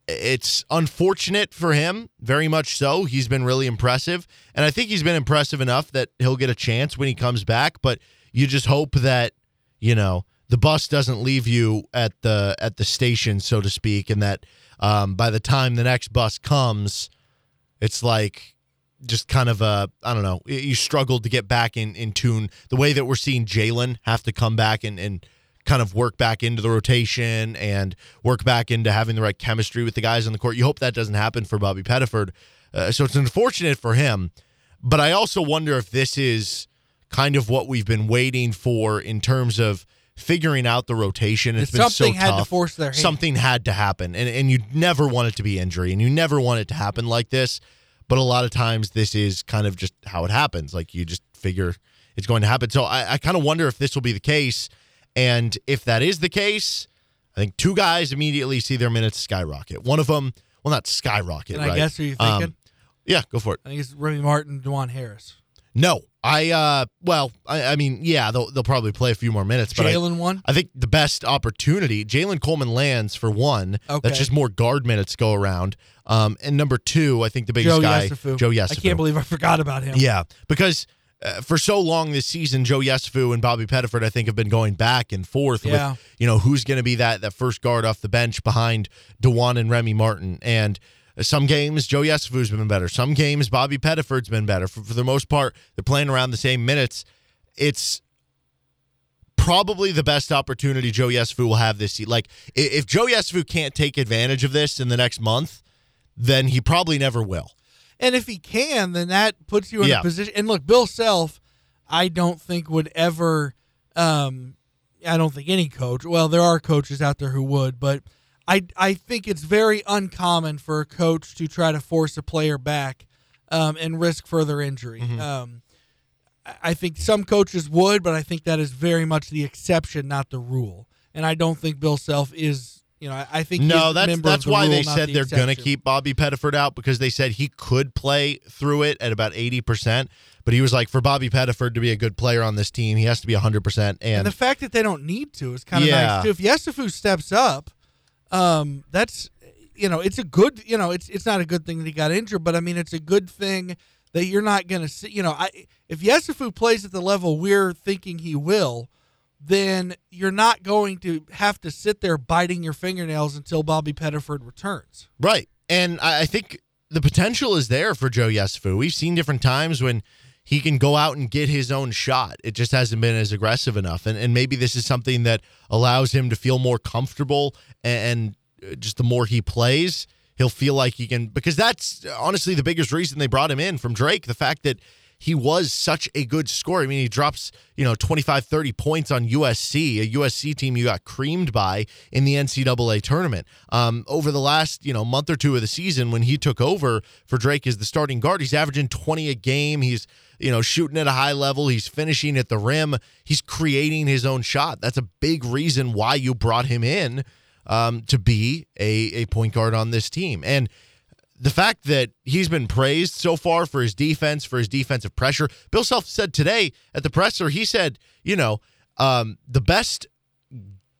it's unfortunate for him, very much so. He's been really impressive, and I think he's been impressive enough that he'll get a chance when he comes back. But you just hope that you know the bus doesn't leave you at the at the station, so to speak, and that um, by the time the next bus comes, it's like just kind of a I don't know. You struggled to get back in in tune. The way that we're seeing Jalen have to come back and and kind of work back into the rotation and work back into having the right chemistry with the guys on the court. You hope that doesn't happen for Bobby Pettiford. Uh, so it's unfortunate for him, but I also wonder if this is kind of what we've been waiting for in terms of figuring out the rotation. It's been something so had to force their hand. Something had to happen, and and you never want it to be injury, and you never want it to happen like this. But a lot of times, this is kind of just how it happens. Like you just figure it's going to happen. So I, I kind of wonder if this will be the case, and if that is the case, I think two guys immediately see their minutes skyrocket. One of them, well, not skyrocket, Can I right? guess who you're Um, thinking? yeah, go for it. I think it's Remy Martin, Dajuan Harris. No, I uh, well, I, I mean, yeah, they'll they'll probably play a few more minutes. But Jalen one? I think the best opportunity, Jalen Coleman-Lands for one. Okay. That's just more guard minutes go around. Um, and number two, I think the biggest Joe guy, Yesufu. Joe Yesufu. I can't believe I forgot about him. Yeah, because uh, for so long this season, Joe Yesufu and Bobby Pettiford, I think, have been going back and forth Yeah. with, you know, who's going to be that that first guard off the bench behind Dajuan and Remy Martin. And some games, Joe Yesufu's been better. Some games, Bobby Pettiford's been better. For, for the most part, they're playing around the same minutes. It's probably the best opportunity Joe Yesufu will have this season. Like, if Joe Yesufu can't take advantage of this in the next month, then he probably never will. And if he can, then that puts you in Yeah. a position. And look, Bill Self, I don't think would ever. Um, I don't think any coach. Well, there are coaches out there who would, but I I think it's very uncommon for a coach to try to force a player back um, and risk further injury. Mm-hmm. Um, I- think some coaches would, but I think that is very much the exception, not the rule. And I don't think Bill Self is. You know, I, think No, that's that's the why rule, they said the they're going to keep Bobby Pettiford out because they said he could play through it at about 80%, but he was like for Bobby Pettiford to be a good player on this team, he has to be 100% and, And the fact that they don't need to is kind of Yeah. nice too. If Yesufu steps up, um, that's you know it's a good you know it's it's not a good thing that he got injured, but I mean it's a good thing that you're not going to see. You know, I if Yesufu plays at the level we're thinking he will, then you're not going to have to sit there biting your fingernails until Bobby Pettiford returns. Right. And I, I think the potential is there for Joe Yesufu. We've seen different times when he can go out and get his own shot. It just hasn't been as aggressive enough. And, and maybe this is something that allows him to feel more comfortable and, and just the more he plays, he'll feel like he can because that's honestly the biggest reason they brought him in from Drake, the fact that he was such a good scorer. I mean, he drops, you know, 25, 30 points on USC, a USC team you got creamed by in the NCAA tournament. Um, over the last, you know, month or two of the season when he took over for Drake as the starting guard, he's averaging 20 a game. He's, you know, shooting at a high level. He's finishing at the rim. He's creating his own shot. That's a big reason why you brought him in um, to be a, a point guard on this team. And the fact that he's been praised so far for his defense, for his defensive pressure. Bill Self said today at the presser, he said, you know, um, the best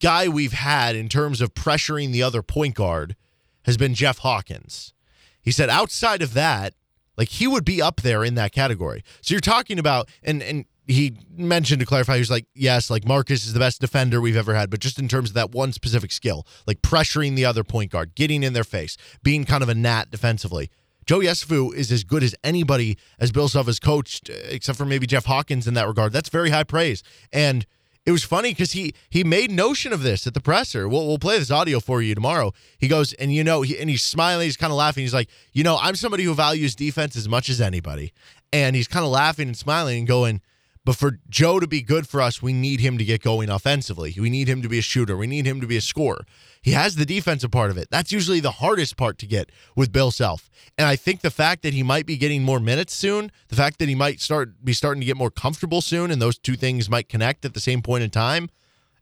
guy we've had in terms of pressuring the other point guard has been Jeff Hawkins. He said outside of that, like he would be up there in that category. So you're talking about and and he mentioned to clarify, he was like, yes, like Marcus is the best defender we've ever had, but just in terms of that one specific skill, like pressuring the other point guard, getting in their face, being kind of a gnat defensively. Joe Yesufu is as good as anybody as Bill Self has coached, except for maybe Jeff Hawkins in that regard. That's very high praise. And it was funny because he he made notion of this at the presser. We'll, we'll play this audio for you tomorrow. He goes and you know he, and he's smiling. He's kind of laughing. He's like, you know, I'm somebody who values defense as much as anybody, and he's kind of laughing and smiling and going. But for Joe to be good for us, we need him to get going offensively. We need him to be a shooter. We need him to be a scorer. He has the defensive part of it. That's usually the hardest part to get with Bill Self. And I think the fact that he might be getting more minutes soon, the fact that he might start be starting to get more comfortable soon, and those two things might connect at the same point in time,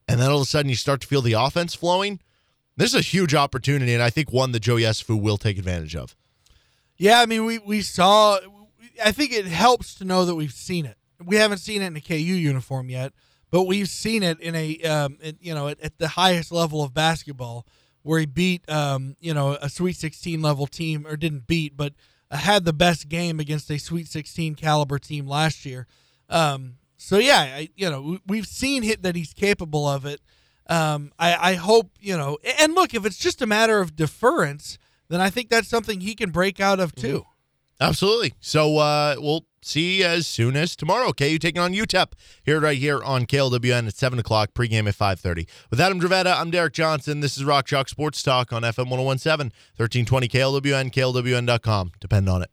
and then all of a sudden you start to feel the offense flowing. This is a huge opportunity, and I think one that Joe Yesufu will take advantage of. Yeah, I mean, we we saw I think it helps to know that we've seen it. We haven't seen it in a KU uniform yet, but we've seen it in a um, it- you know at, at the highest level of basketball where he beat um, you know a Sweet 16 level team or didn't beat, but had the best game against a Sweet 16 caliber team last year. Um, so yeah, I, you know we- we've seen hit that he's capable of it. Um, I, I hope you know. And look, if it's just a matter of deference, then I think that's something he can break out of too. Absolutely. So uh, we'll see as soon as tomorrow. You taking on UTEP here right here on KLWN at seven o'clock. Pregame at five thirty. With Adam Dravetta, I'm Derek Johnson. This is Rock Chalk Sports Talk on FM 1017, 1320 KLWN, KLWN.com. Depend on it.